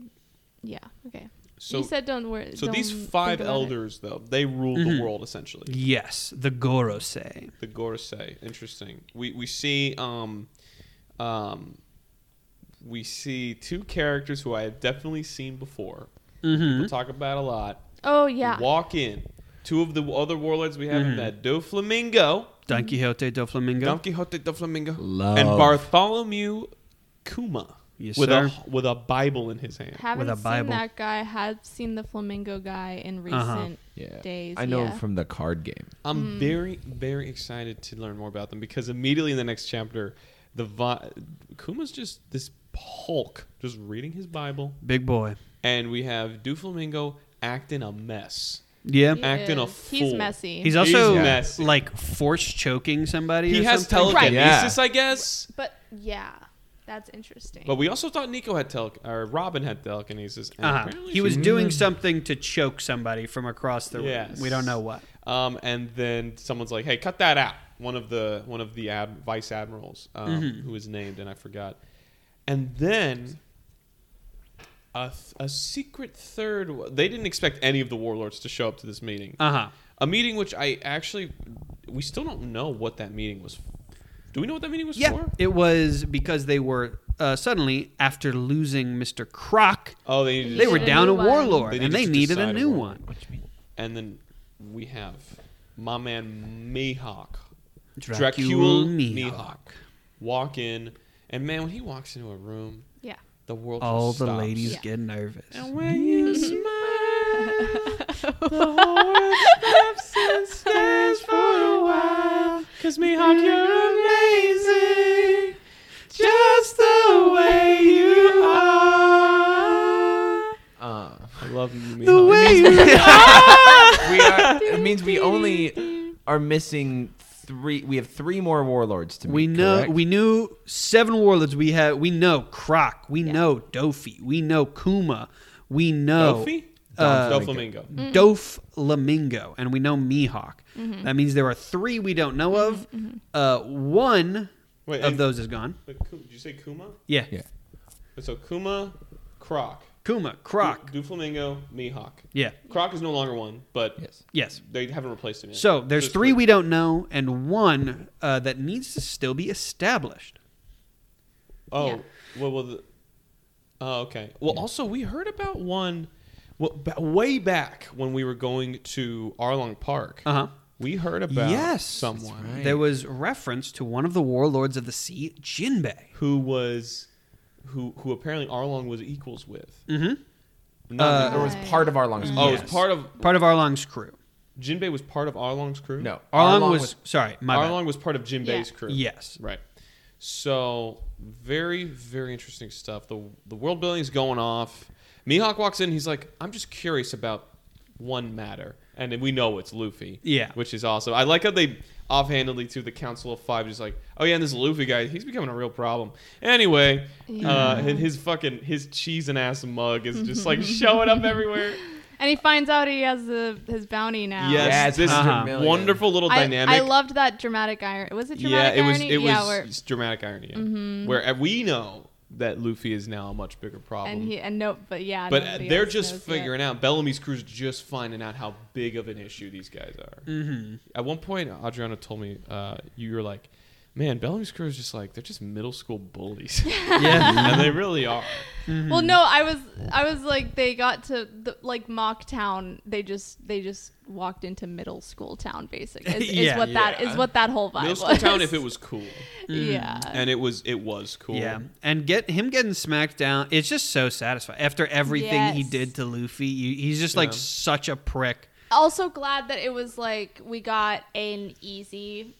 Yeah. Okay. so you said don't worry. so these don't five think about it. elders though they rule Mhm. the world essentially Yes, the Gorosei. The Gorosei. Interesting. We we see um um we see two characters who I have definitely seen before. Mm-hmm. We'll talk about a lot. Oh yeah. Walk in. Two of the other warlords we have Mhm. in that Doflamingo, Don Quixote Doflamingo. Don Quixote Doflamingo, Love. and Bartholomew Kuma Yes, with sir. a with a Bible in his hand. Haven't with a seen that guy. Have seen the flamingo guy in recent Uh-huh. Yeah, days. I know yeah. from the card game. I'm very very excited to learn more about them because immediately in the next chapter, the vi- Kuma's just this Hulk, just reading his Bible, Big boy. and we have Doflamingo acting a mess. Yeah. He acting a is. He's messy. He's also He's messy. like force choking somebody. He or has something. telekinesis, Right. I guess. but yeah, that's interesting. But we also thought Nico had tele, or Robin had telekinesis. and Uh-huh. apparently He she was didn't. doing something to choke somebody from across the room. Yes. We don't know what. Um, and then someone's like, "Hey, cut that out." One of the one of the ad, vice admirals um, Mhm. who was named, and I forgot. And then a, th- a secret third. They didn't expect any of the warlords to show up to this meeting. Uh huh. A meeting which I actually we still don't know what that meeting was. Do we know what that meeting was Yeah, for? it was because they were uh, suddenly after losing Mr. Croc, Oh, they needed they were needed a down a warlord, They and they needed a decide a new warlord. one. and then we have my man Mihawk. Dracule Dracule Mihawk. walk in, and man, when he walks into a room, yeah. The world All just the stops. ladies Yeah. get nervous. And when you smile, the whole world stops and stares for a while. Cause Mihawk, you're amazing, just the way you are. Ah. we are, it means we only are missing three. We have three more warlords to meet. We know correct? we knew seven warlords. We have we know Croc. We know Doffy. We know Kuma. We know Doffy? Uh, Doflamingo. Mm-hmm. Doflamingo, and we know Mihawk. That means there are three we don't know of. Uh, one Wait, of those is gone. Wait, Did you say Kuma? Yeah, Yeah. So Kuma, Croc, Kuma, Croc. Du- Doflamingo, Mihawk. Yeah, Croc is no longer one, but Yes. yes. they haven't replaced him yet. So there's it's three we don't know, and one uh, that needs to still be established. Oh, Yeah. well, well the, oh, okay. Well, also we heard about one, well, ba- way back when we were going to Arlong Park. Uh huh. We heard about Yes. someone right. There was reference to one of the warlords of the sea, Jinbei. who was, who who apparently Arlong was equals with. Mm-hmm. Not Uh, Or was part of Arlong's. oh, yes. it's part of Part of Arlong's crew. Jinbei was part of Arlong's crew. No, Arlong, Arlong was, sorry, my bad. Arlong was part of Jinbei's Yeah. crew. Yes. Right. So very very interesting stuff. The the world building is going off. Mihawk walks in. He's like, I'm just curious about one matter, and then we know it's Luffy. Yeah. Which is awesome. I like how they offhandedly to the Council of Five, just like, oh yeah, and this Luffy guy, he's becoming a real problem. Anyway, uh, and his fucking his cheese and ass mug is just like showing up everywhere. And he finds out he has the, his bounty now. Yes, Yeah, it's this 100 million. wonderful little I, dynamic. I loved that dramatic irony. Was it yeah, dramatic it was it was yeah, where, it's dramatic irony. Yeah. Where uh, we know that Luffy is now a much bigger problem. and he and no, but yeah, but they're just knows yet. figuring out. Bellamy's crew's just finding out how big of an issue these guys are. Mm-hmm. At one point, Adriana told me uh, you were like, "Man, Bellamy's crew is just like they're just middle school bullies," Yeah. and they really are. Mm-hmm. Well, no, I was I was like they got to the, like mock town. They just they just walked into middle school town. Basically, is, is Yeah. what that Yeah. is what that whole vibe Middle school was. town, if it was cool, yeah. and it was, it was cool. Yeah, and get him getting smacked down. It's just so satisfying. After everything he did to Luffy, you, he's just like Yeah. such a prick. Also glad that it was like we got an easy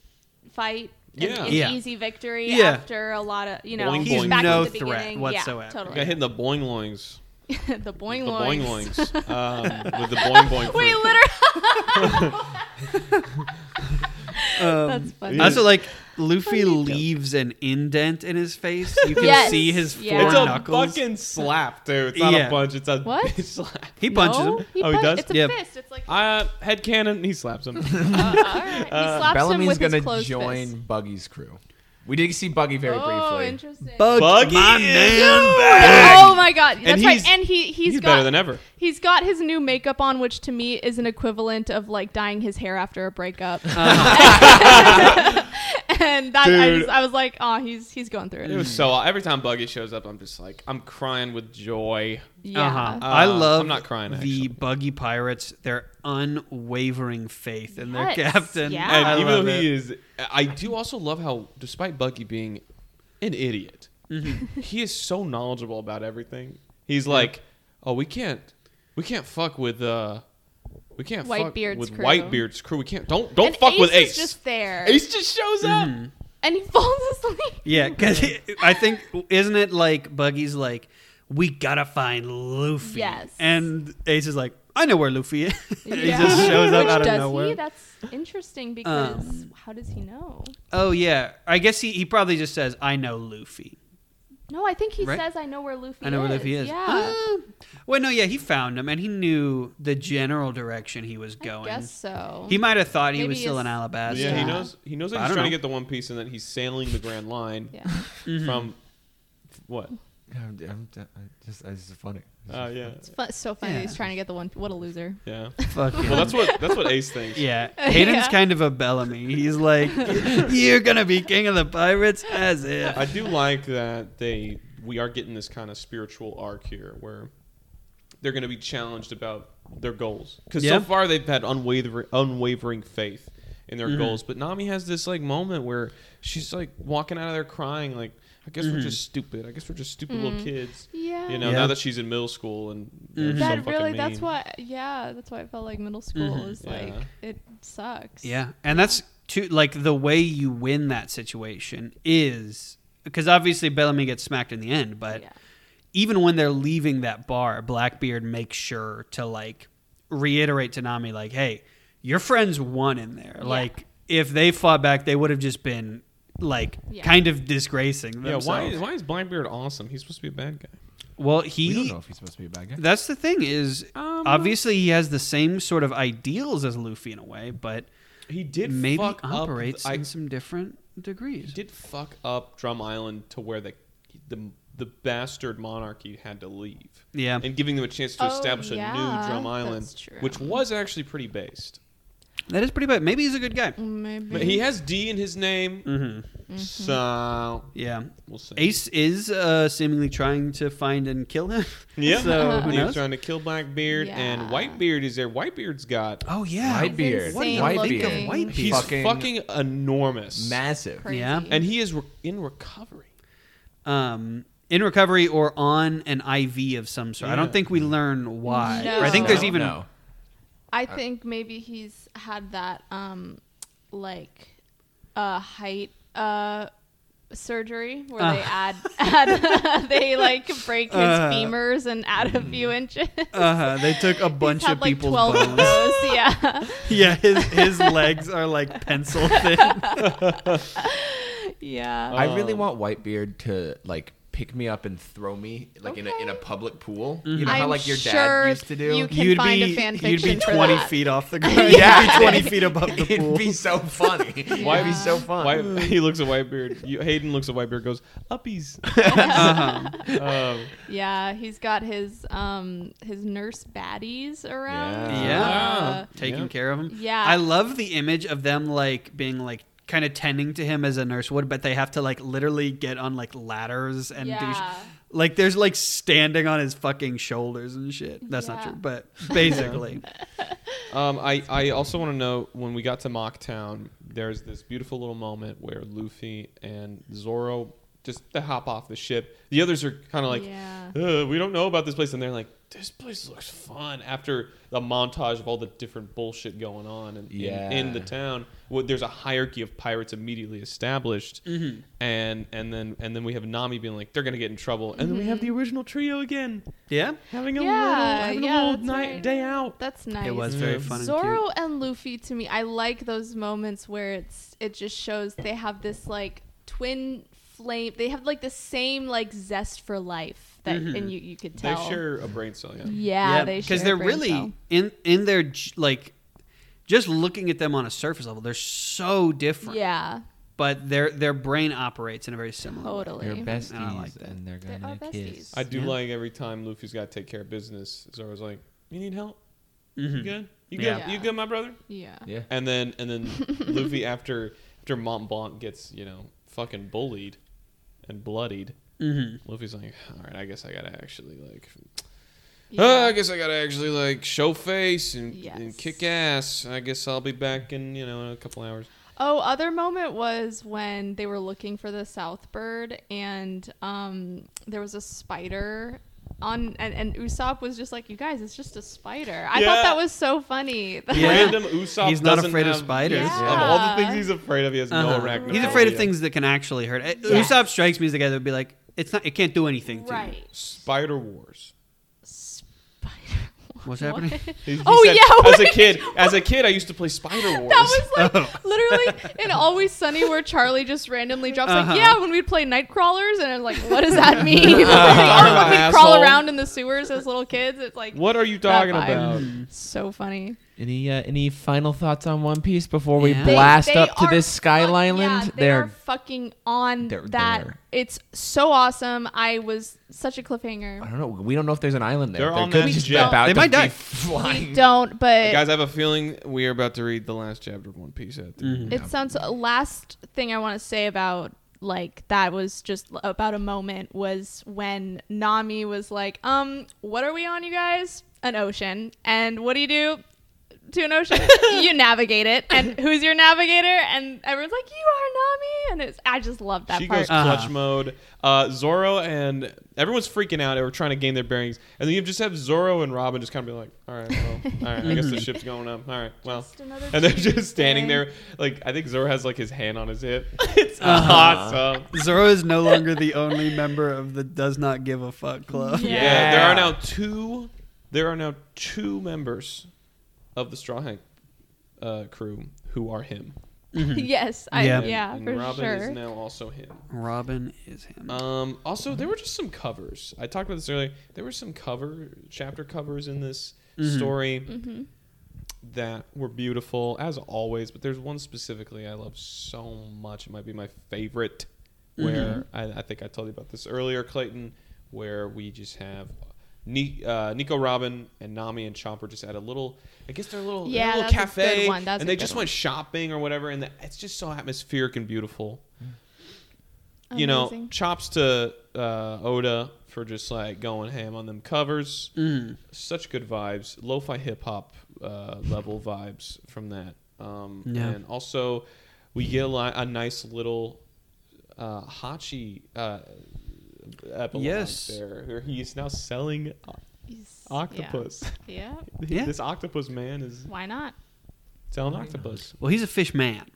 fight. An- Yeah. an Yeah. easy victory Yeah. after a lot of you know Boing, He's boing. back no at the threat beginning. whatsoever. Yeah, totally. Got hit in the boing loings, the boing the loings. boing loings, um, with the boing boing. Wait, literally. Um, That's funny. Yeah. Also, like Luffy Funny joke. leaves an indent in his face. You can Yes, see his four yeah. It's a knuckles. fucking slap, dude. It's not Yeah. a punch. It's a What? bitch slap. he punches no, him. He Oh, he punch- does? It's a Yeah. fist. It's like Uh, head canon. He slaps him. uh, all right. He slaps him Bellamy's with gonna his closed join fist. Buggy's crew. We did see Buggy very briefly. Oh, briefly. interesting. Bug, Buggy my is man, back. Oh my god, that's right. And he he's, He's, got better than ever. he's got his new makeup on, which to me is an equivalent of like dyeing his hair after a breakup. and that I, Dude. just, I was like, oh, he's he's going through it. It was so. Every time Buggy shows up, I'm just like, I'm crying with joy. yeah. Uh-huh. I Uh, love I'm not crying, the actually. buggy pirates. Their unwavering faith in their captain. yeah. And I even love though it. he is, I do also love how, despite Buggy being an idiot, Mm-hmm. he is so knowledgeable about everything. He's like, oh, we can't, we can't fuck with, uh, we can't fuck Whitebeard's with crew. Whitebeard's crew. We can't. Don't don't And fuck Ace with Ace. Is just there, Ace just shows up. Mm-hmm. and he falls asleep. Yeah, because I think isn't it like Buggy's like we gotta find Luffy. Yes. and Ace is like I know where Luffy is. he just shows up Which out of does nowhere. he? That's interesting because Um, how does he know? Oh yeah, I guess he, he probably just says I know Luffy. No, I think he Right? says, "I know where Luffy is. I know is." where Luffy is. Yeah, Uh, well, no, yeah, he found him and he knew the general direction he was going. I guess so. He might have thought he was still in Alabasta. Yeah, he knows. He knows I that he's don't trying to get the One Piece, and that he's sailing the Grand Line yeah. From what? I'm, I'm, I just, it's just funny. Uh, yeah, It's fun, so funny. that He's trying to get the one. What a loser. yeah. Fuck Well, that's what that's what Ace thinks. Yeah, Hayden's Yeah. kind of a Bellamy. He's like, "You're gonna be king of the pirates," as if. I do like that they we are getting this kind of spiritual arc here where they're going to be challenged about their goals because Yeah. so far they've had unwavering unwavering faith in their Mhm. goals, but Nami has this like moment where she's like walking out of there crying like. I guess we're Mhm. just stupid. I guess we're just stupid little Mm. kids. Yeah. You know, Yeah. now that she's in middle school and they're Mhm. so that fucking really. That's mean. why. Yeah. That's why I felt like middle school Mhm. is Yeah. like it sucks. Yeah, and that's too like the way you win that situation is because obviously Bellamy gets smacked in the end, but Yeah. even when they're leaving that bar, Blackbeard makes sure to like reiterate to Nami like, "Hey, your friends won in there. Like, if they fought back, they would have just been like Yeah. kind of disgracing Yeah, themselves." why, why is Blackbeard awesome? He's supposed to be a bad guy. Well, he. we don't know if he's supposed to be a bad guy. that's the thing is Um, obviously he has the same sort of ideals as Luffy in a way, but He did maybe fuck operates up. I, in some different degrees. he did fuck up Drum Island to where the the the bastard monarchy had to leave. Yeah. and giving them a chance to Oh, establish a new Drum Island, that's true. which was actually pretty based. That is pretty bad. Maybe he's a good guy. Maybe. But he has D in his name, Mm-hmm. so Yeah. we'll see. Ace is uh, seemingly trying to find and kill him. Yeah. So who he was knows? trying to kill Blackbeard, and Whitebeard is there. Whitebeard's got Oh yeah. Whitebeard. What do you Whitebeard. think of Whitebeard? he's Fucking fucking, enormous, massive. Crazy. Yeah. and he is re- in recovery. um, in recovery or on an IV of some sort. I don't think we learn why. No. I think there's even no. I think maybe he's had that um like uh height uh surgery where they add add they like break his Uh. femurs and add a few inches. uh, they took a bunch He's had of like people's 12 of bones. those, yeah. yeah, his his legs are like pencil thin. yeah. I really Um, want Whitebeard to like pick me up and throw me like in a in a public pool. Mm-hmm. You know how I'm like your sure dad used to do. you can you'd find be a fan you'd be fiction for twenty that. feet off the ground. Yeah. You'd be twenty feet above the It'd pool. be so funny. It'd be so fun. White, he looks at Whitebeard. You, Hayden looks at Whitebeard, goes uppies. Uh-huh. um, Yeah, he's got his um his nurse baddies around. Yeah. Yeah. Uh, Taking Yeah. care of him. Yeah. I love the image of them like being like kind of tending to him as a nurse would, but they have to like literally get on like ladders and do sh- like there's like standing on his fucking shoulders and shit. That's not true, but basically. um, I, I also want to know when we got to Mocktown, there's this beautiful little moment where Luffy and Zoro just to hop off the ship. The others are kind of like, yeah. uh, we don't know about this place, and they're like, this place looks fun. After the montage of all the different bullshit going on in, Yeah. in, in the town, well, there's a hierarchy of pirates immediately established, Mm-hmm. and and then and then we have Nami being like, they're gonna get in trouble, and then we have the original trio again Yeah. having a Yeah, little having yeah, a little night right. day out. That's nice. It was very Yeah. fun and Zoro cute. and Luffy to me, I like those moments where it's it just shows they have this like twin flame. They have like the same like zest for life that Mhm. and you you could tell They tell. share a brain cell, yeah. Yeah, they because they're brain really cell. in in their like just looking at them on a surface level, they're so different. Yeah, But their their brain operates in a very similar way. totally. They're besties I like that. and they're gonna are besties. kiss. I do Yeah. like every time Luffy's got to take care of business. Zoro's like, "You need help? You Mhm. good? You good? Yeah. You good, my brother?" Yeah. Yeah. And then and then Luffy after after Mont Blanc gets you know fucking bullied and bloodied, Mm-hmm. Luffy's like, "All right, I guess I gotta actually like." Yeah. "Uh, I guess I gotta actually like show face and, and kick ass. I guess I'll be back in you know in a couple hours. Oh, other moment was when they were looking for the South Bird, and um, there was a spider on, and, and Usopp was just like, "You guys, it's just a spider." I Yeah. thought that was so funny. Yeah. Random Usopp. He's not doesn't afraid of spiders. Yeah. Of all the things he's afraid of, he has no Uh-huh. arachnophobia. He's afraid of things that can actually hurt. Uh, Yes. Usopp strikes me as the guy that would be like, it's not, it can't do anything to you. right. Spider Wars. Spider. What's What? happening? He- he Oh, said, yeah, As a kid, as a kid, I used to play Spider Wars. That was like Oh. literally in Always Sunny where Charlie just randomly drops Uh-huh. like, yeah, when we'd play night crawlers, and I'm like, what does that mean? talking or when we'd crawl around in the sewers as little kids. It's like what are you talking about? so funny. Any uh, any final thoughts on One Piece before we Yeah. They- blast they up to are this Sky fuck- Island? Yeah, they They're are fucking on they're that. there. It's so awesome. I was such a cliffhanger. I don't know. We don't know if there's an island there. They're There on could that just be jet. about They to might be die. We flying. don't, but Guys, I have a feeling we are about to read the last chapter of One Piece. At the Mhm. it sounds last thing I want to say about like that was just about a moment was when Nami was like, um, what are we on, you guys? An ocean. And what do you do to an ocean? you navigate it. And who's your navigator? And everyone's like, you are Nami. And it's I just love that she part. goes clutch Uh-huh. mode. Uh, Zoro and everyone's freaking out. They were trying to gain their bearings, and then you just have Zoro and Robin just kind of be like, "All right, well, all right. I guess the ship's going up. All right, well." Just another And they're Tuesday. just standing there, like I think Zoro has like his hand on his hip. It's Uh-huh. awesome. Zoro is no longer the only member of the does not give a fuck club. Yeah. Yeah. there are now two. There are now two members of the Straw Hat uh, crew who are him. yes, I, Yeah. yeah, and for Robin sure. is now also him. Robin is him. Um, also, there were just some covers. I talked about this earlier. There were some cover chapter covers in this story Mm-hmm. that were beautiful as always. But there's one specifically I love so much. It might be my favorite. Where I, I think I told you about this earlier, Clayton, where we just have. Ni- uh, Nico Robin and Nami and Chomper just had a little. I guess they're a little, they're Yeah, a little that's a cafe, good one. That's and a they good just one. went shopping or whatever, and the, it's just so atmospheric and beautiful you know, chops to uh, Oda for just like going ham on them covers. Mm. Such good vibes, lo-fi hip hop uh, level vibes from that. Um, Yeah. And also, we get a, li- a nice little uh, Hachi uh, epilogue Yes. there, where he's now selling He's- octopus. Yeah. Yeah. this octopus man is Why not? selling octopus. Well, he's a fish man.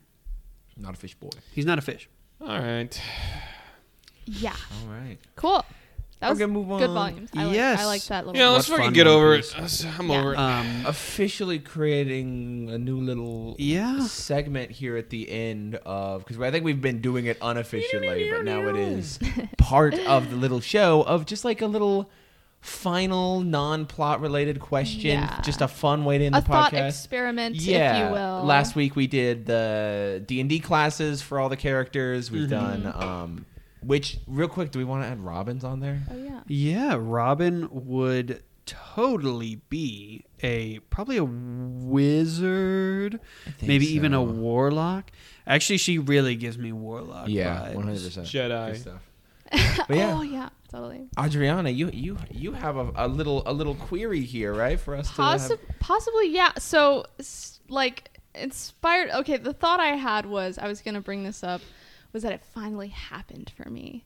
Not a fish boy. He's not a fish. All right. Yeah. All right. Cool. That was Okay, move on. good on. volumes. I like, Yes. I like that little. Yeah, let's What fucking fun get One over it. I'm Yeah. over it. Um, Officially creating a new little yeah. segment here at the end of because I think we've been doing it unofficially, but now it is part of the little show of just like a little final non-plot related question, Yeah. just a fun way to end a the thought podcast. experiment, yeah, if you will. last week we did the D and D classes for all the characters. We've Mm-hmm. done um, which real quick. Do we want to add Robins on there? Oh yeah. Yeah, Robin would totally be a probably a wizard, think maybe even a warlock. Actually, she really gives me warlock. Yeah, one hundred percent Jedi. stuff. But yeah, Oh yeah. Totally. Adriana, you you you have a, a little a little query here, right? For us to have- possibly, yeah. So, like, inspired. Okay, the thought I had was I was gonna bring this up was that it finally happened for me,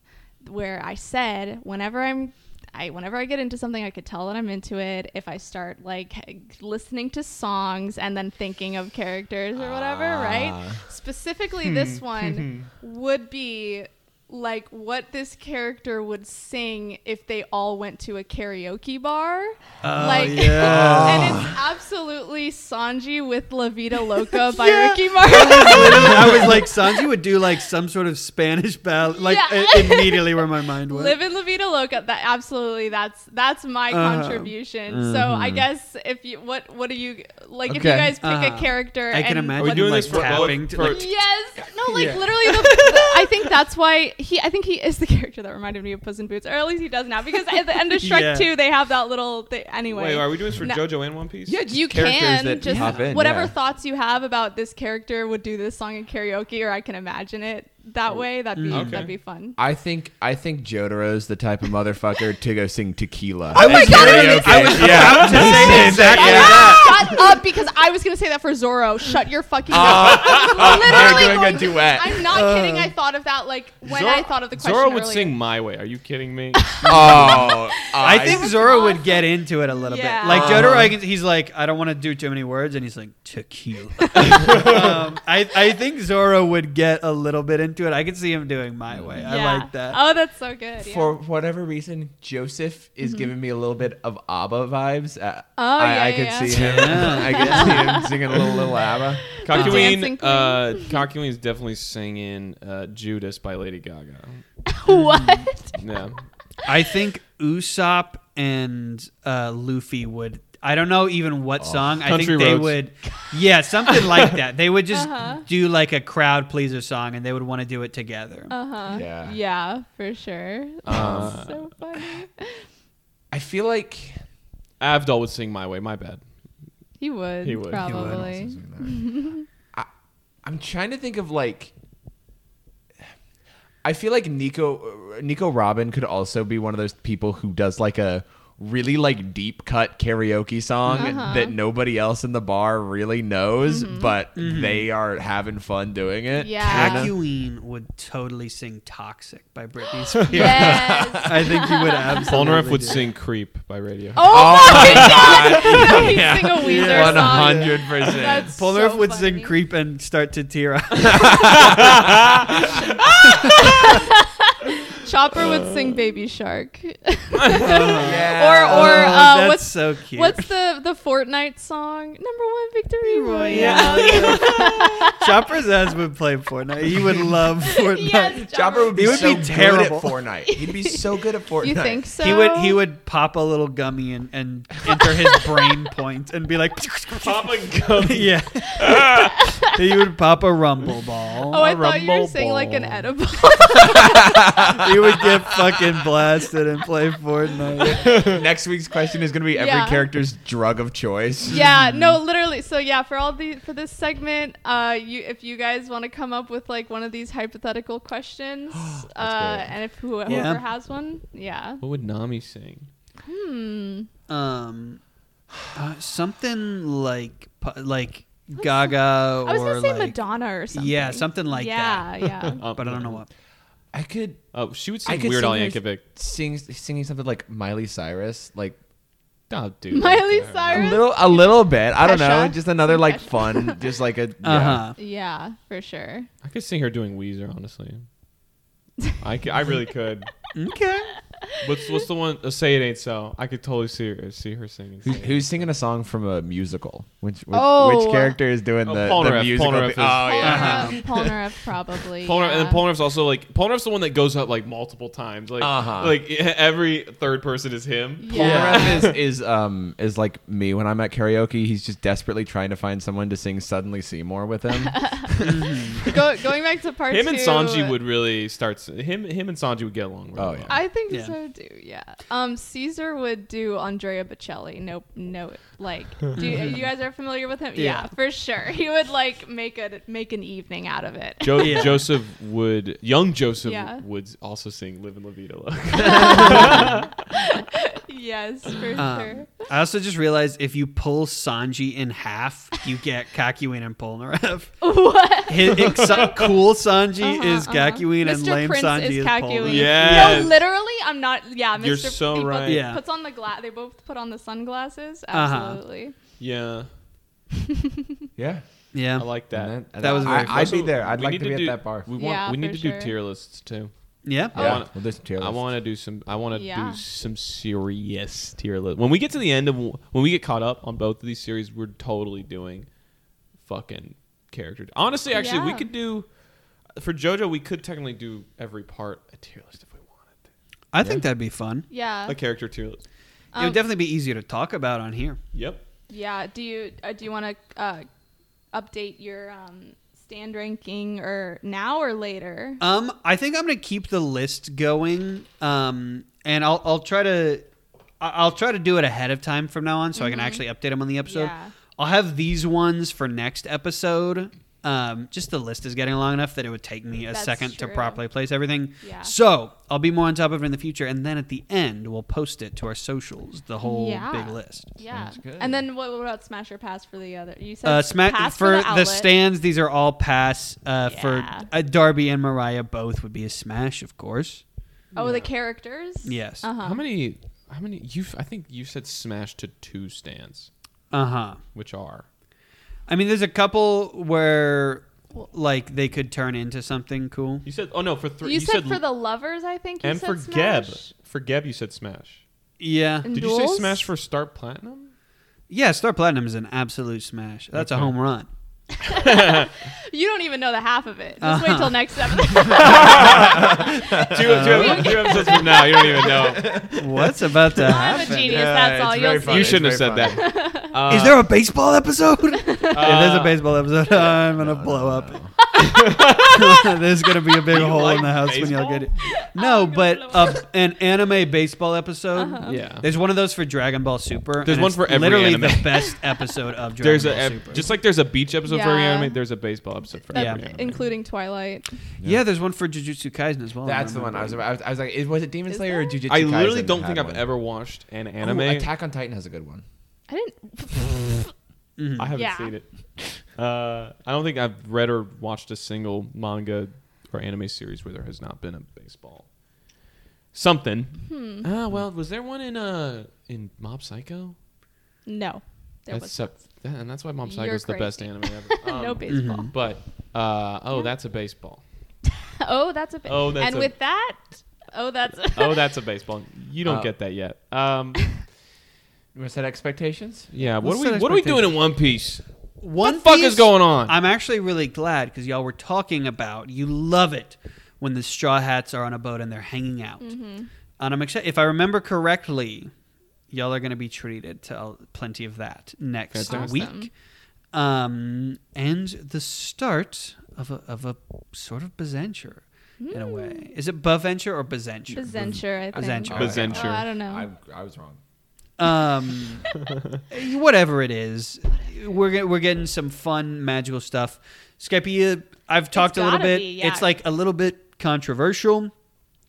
where I said whenever I'm. I, whenever I get into something, I could tell that I'm into it. If I start like listening to songs and then thinking of characters or whatever, right? Ah. Specifically, this one would be like what this character would sing if they all went to a karaoke bar. Oh, like, yeah. and it's absolutely Sanji with La Vida Loca by Yeah. Ricky Martin. I was like, Sanji would do like some sort of Spanish ballad. Like Yeah. i- immediately where my mind went. Live in La Vida Loca. That absolutely. That's that's my Uh-huh. contribution. So I guess if you what what do you like? If you guys pick Uh-huh. a character, I can and imagine Are we what- doing like this for- tapping for- to, like, Yes. No, like Yeah. literally the, the- I think that's why he I think he is the character that reminded me of Puss in Boots. Or at least he does now because at the end of Shrek Yeah. 2 they have that little thing anyway. Wait, are we doing this for No. JoJo and One Piece? Yeah, you can that just pop in, whatever yeah. thoughts you have about this character would do this song in karaoke or I can imagine it that way. That'd be mm. Okay. that'd be fun. I think I think Jotaro's the type of motherfucker to go sing tequila. Oh my God, karaoke. I was yeah. about to say exactly that. Shut up because I was gonna say that for Zoro. Shut your fucking mouth. Oh, I'm literally they're doing a going- duet. I'm not kidding. I thought of that like when I thought of the question Zoro would earlier. sing "My Way." Are you kidding me? oh, I think was Zoro would get into it a little Yeah. bit. Like Uh-huh. Jotaro, he's like, I don't want to do too many words, and he's like tequila. um, I I think Zoro would get a little bit into it. I could see him doing my way. I Yeah. like that. Oh, that's so good. Yeah. for whatever reason, Joseph is giving me a little bit of ABBA vibes. Uh, Oh, I, yeah, I yeah, could yeah. see him. Yeah. I could see him singing a little little ABBA. dancing Kakyoin, queen. uh, Kakyoin is definitely singing uh, "Judas" by Lady Gaga. what? Yeah, I think Usopp and uh, Luffy would. I don't know even what song. I Country think they Roads. would. Yeah, something like that. They would just Uh-huh. do like a crowd pleaser song, and they would want to do it together. Uh huh. Yeah. Yeah, for sure. Uh, That's so funny. I feel like Avdol would sing "My Way." My bad. He would. He would. He would probably. I, I'm trying to think of like. I feel like Nico uh, Nico Robin could also be one of those people who does like a really like deep cut karaoke song Uh-huh. that nobody else in the bar really knows, but they are having fun doing it. Yeah. Kakyoin would totally sing "Toxic" by Britney Spears. Yes. I think he would absolutely. Polnareff would do sing "Creep" by Radio. Oh, my god! He'd Yeah. sing a Weezer One song. hundred percent. That's Polnareff so would funny. sing "Creep" and start to tear up. Chopper would sing Baby Shark. Yeah. or or Oh, uh, that's what's so cute. what's the the Fortnite song? Number one victory royale. Yeah. Chopper's ass would play Fortnite. He would love Fortnite. yes, Chopper would be would so be good terrible. at Fortnite. He'd be so good at Fortnite. You think so? He would he would pop a little gummy and, and enter his brain point and be like pop a gummy. Yeah. He would pop a rumble ball. Oh, I thought you were rumble saying like an edible. he would get fucking blasted and play Fortnite. Next week's question is going to be every Yeah. character's drug of choice. yeah, no, literally. So yeah, for all the for this segment, uh, you if you guys want to come up with like one of these hypothetical questions, uh, and if whoever Yeah. has one, yeah. What would Nami sing? Hmm. Um, uh, something like like Gaga I was or gonna say like Madonna or something. yeah, something like yeah, that. Yeah, Um, But I don't know what. I could Oh, she would I sing could Weird Al sing her- Yankovic. sing singing something like Miley Cyrus, like Oh, dude. Miley a Cyrus. little, a little bit. I don't know, Kesha? just another like Kesha. fun, just like a. Uh Yeah. huh. Yeah, for sure. I could sing her doing Weezer, honestly. I, c- I really could. Okay. What's what's the one? Uh, Say it ain't so. I could totally see her see her singing. Who's, Say It who's singing a song from a musical? Which which, Oh. which character is doing Oh, the, the Polnareff. musical? Polnareff thing? is- oh yeah. Polnareff, Polnareff probably. Polnareff, yeah. and then Polnareff's also like Polnareff's the one that goes up like multiple times. Like Uh-huh. like every third person is him. Yeah. Polnareff is, is um is like me when I'm at karaoke. He's just desperately trying to find someone to sing "Suddenly Seymour" with him. Go, going back to part Him two. and Sanji would really start. s- Him him and Sanji would get along. Really Oh, well. yeah. I think Yeah. So too. Yeah. Um, Caesar would do Andrea Bocelli. Nope. No. Like, do you, you guys are familiar with him? Yeah. for sure. He would like make a make an evening out of it. Jo- Yeah. Joseph would young Joseph Yeah. would also sing "Live in La Vida Loca." yes, for Um, sure. I also just realized if you pull Sanji in half, you get Kakyoin and Polnareff. What? His, ex- cool Sanji Uh-huh, is uh-huh. Kakyoin and Mr. lame Prince Sanji is is, Kakyoin. Polnareff. Yes. No, literally, I'm not. Yeah, Mr. You're so he both right. Yeah. Puts on the glass. They both put on the sunglasses. Uh-huh. Absolutely. yeah, yeah, Yeah. I like that. And That was very I, I'd be there. I'd we like need to be do, at that bar. We want. Yeah, we need for to do sure. tier lists too. Yeah. I Yeah, wanna- we'll do some tier I want to do some. I want to Yeah. do some serious tier list. When we get to the end of when we get caught up on both of these series, we're totally doing fucking character. Honestly, actually, we could do for JoJo. We could technically do every part a tier list if we wanted. To. I think that'd be fun. Yeah. A character tier list. It Um, would definitely be easier to talk about on here. Yep. Yeah. Do you uh, do you want to uh, update your um, stand ranking or now or later? Um, I think I'm gonna keep the list going. Um, and I'll I'll try to I- I'll try to do it ahead of time from now on, so I can actually update them on the episode. Yeah. I'll have these ones for next episode. Um, just the list is getting long enough that it would take me a That's second to properly place everything. Yeah. So I'll be more on top of it in the future, and then at the end we'll post it to our socials, the whole Yeah. big list. Yeah. Good. And then what, what about Smash or Pass for the other? You said Uh, smack pass for, the, the, stands. These are all pass. Uh, For uh, Darby and Mariah, both would be a smash, of course. Oh, the characters. Yes. Uh huh. How many? How many? You? I think you said smash to two stands, Uh huh. which are I mean, there's a couple where like they could turn into something cool. you said. Oh no, for three. You, said, for the lovers, I think. You and said for Smash? Geb. For Geb, you said smash. Yeah. And Did you say smash for Star platinum? Yeah, Star Platinum is an absolute smash. That's a home run. You don't even know the half of it. Just wait Uh-huh. till next episode. two, two, two episodes from now, you don't even know. What's about to I'm a happen? genius. Yeah, that's all. You'll funny. see. You shouldn't have very said that. Uh, Is there a baseball episode? if there's a uh, baseball episode, I'm gonna blow up. there's gonna be a big You hole like in the house when y'all get it. No, but blow uh, an anime baseball episode. Uh-huh. Yeah. There's one of those for Dragon Ball Super. There's one for every literally anime. the best episode of Dragon There's Ball a, Super. just like there's a beach episode for every anime. There's a baseball episode for That- every anime. including Twilight. yeah, there's one for Jujutsu Kaisen as well. That's the one. I was. I was, I was like, is- was it Demon Is Slayer or there? Jujutsu? I literally that don't think I've one? ever watched an Oh, anime. Attack on Titan has a good one. I didn't. I haven't Yeah. seen it. Uh, I don't think I've read or watched a single manga or anime series where there has not been a baseball. Something. Hmm. Ah, well, was there one in uh in Mob Psycho? No. There That's was sup- that- and that's why Mob Psycho is the best anime ever. Um, no baseball. But uh, oh, Yeah. that's a baseball. Oh, that's a. Ba- Oh, that's and a- with that, Oh, that's. oh, that's a baseball. You don't Uh, get that yet. Um, You want to set expectations? yeah. What Let's are we? What are we doing in One Piece? One the fuck Piece, is going on? I'm actually really glad because y'all were talking about you love it when the Straw Hats are on a boat and they're hanging out. Mm-hmm. And I'm excited. If I remember correctly, y'all are going to be treated to plenty of that next Awesome. week. Um, and the start of a, of a sort of Bazenture in a way. Is it Baventure or Bazenture? Bazenture, I think. Bazenture. Bazenture. Oh, I don't know. I, I was wrong. Um, whatever it is, we're get, we're getting some fun magical stuff. Skypiea, I've talked a little bit. be, yeah. It's like a little bit controversial,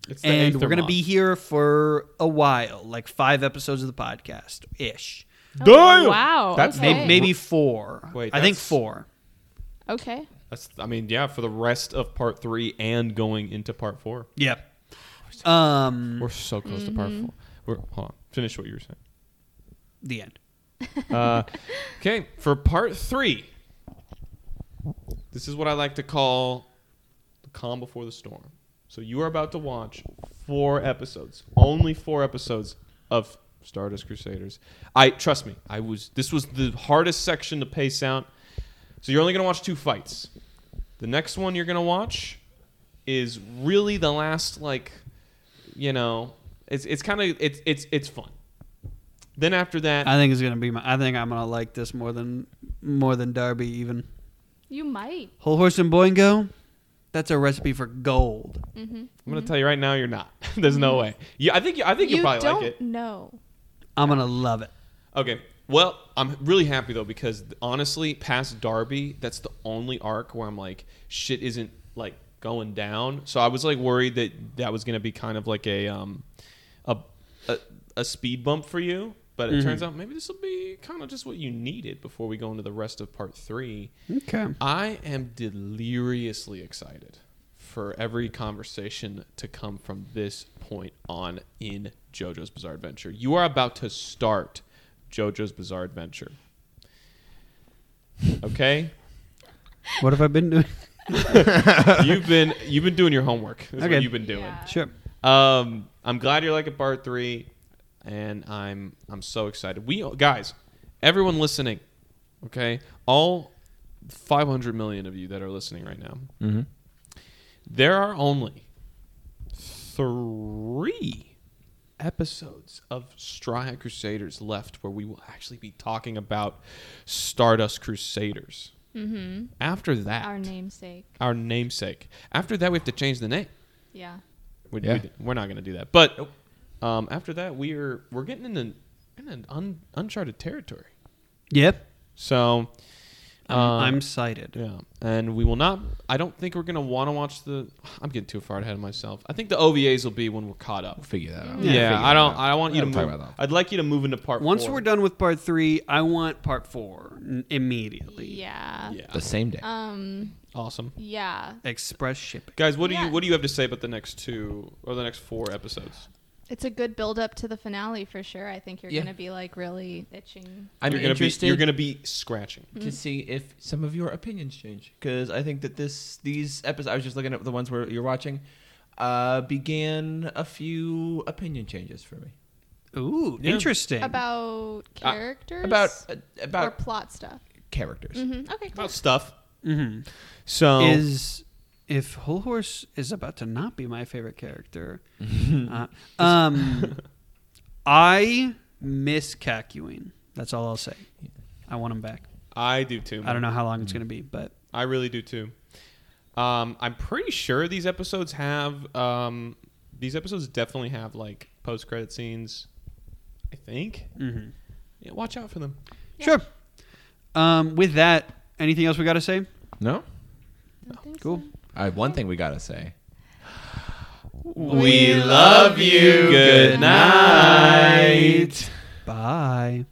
It's and we're gonna Moth. be here for a while, like five episodes of the podcast ish, Oh, wow. That's okay. maybe, maybe four. Wait, I think four. Okay. That's. I mean, yeah, for the rest of part three and going into part four. Yeah. Um, We're so close to part four. We're hold on. Finish what you were saying. The end. Uh, okay, for part three, this is what I like to call the calm before the storm. So you are about to watch four episodes, only four episodes of Stardust Crusaders. I trust me. I was. This was the hardest section to pace out. So you're only gonna watch two fights. The next one you're gonna watch is really the last like, you know, it's it's kind of it's it's it's fun. Then after that, I think it's gonna be my. I think I'm gonna like this more than more than Darby even. You might. Whole horse and Boingo. That's a recipe for gold. Mm-hmm. I'm gonna tell you right now, you're not. There's no way. Yeah, I think you, I think you you will probably don't like it. know. I'm gonna love it. Okay. Well, I'm really happy though because honestly, past Darby, that's the only arc where I'm like, shit isn't like going down. So I was like worried that that was gonna be kind of like a um, a a, a speed bump for you. But it Mhm. turns out maybe this will be kind of just what you needed before we go into the rest of part three. Okay. I am deliriously excited for every conversation to come from this point on in JoJo's Bizarre Adventure. You are about to start JoJo's Bizarre Adventure. Okay? What have I been doing? you've been you've been doing your homework. That's Okay. what you've been doing. Yeah. Sure. Um, I'm glad you're like liking part three, and I'm I'm so excited. We guys, everyone listening, okay, all 500 million of you that are listening right now, Mm-hmm. there are only three episodes of Straw Hat Crusaders left where we will actually be talking about Stardust Crusaders. Mm-hmm. After that, Our namesake. our namesake. After that, we have to change the name. Yeah. We, Yeah. we, are not going to do that. But um, after that, we are we're getting in an in an un, uncharted territory. Yep. So I'm, um, I'm excited. yeah, and we will not. I don't think we're going to want to watch the. I'm getting too far ahead of myself. I think the OVAs will be when we're caught up. We'll figure that out. Yeah, Yeah, I don't. out. I want you to We'll talk move. about that. I'd like you to move into part. Once four. we're done with part three, I want part four n- immediately. Yeah. Yeah, The same day. Um. awesome, Yeah. Express shipping. guys. What do Yeah. you What do you have to say about the next two or the next four episodes? It's a good build up to the finale for sure. I think you're Yeah. gonna be like really itching. I'm you're gonna interested Be, you're going to be scratching. to see if some of your opinions change because I think that this these episodes I was just looking at the ones where you're watching uh, began a few opinion changes for me Ooh, Yeah. interesting. About Uh, characters. about uh, or about plot stuff. characters. Mm-hmm. Okay. Cool. About stuff. hmm So Is if Hol Horse is about to not be my favorite character, uh, um, I miss Kakyoin. That's all I'll say. I want him back. I do too. I don't know how long it's going to be, but I really do too. Um, I'm pretty sure these episodes have um, these episodes definitely have like post credit scenes. I think. mhm. Yeah, watch out for them. sure. Um, with that, anything else we got to say? No, Don't Cool. So. I have one thing we gotta say. We love you. Good night. Bye.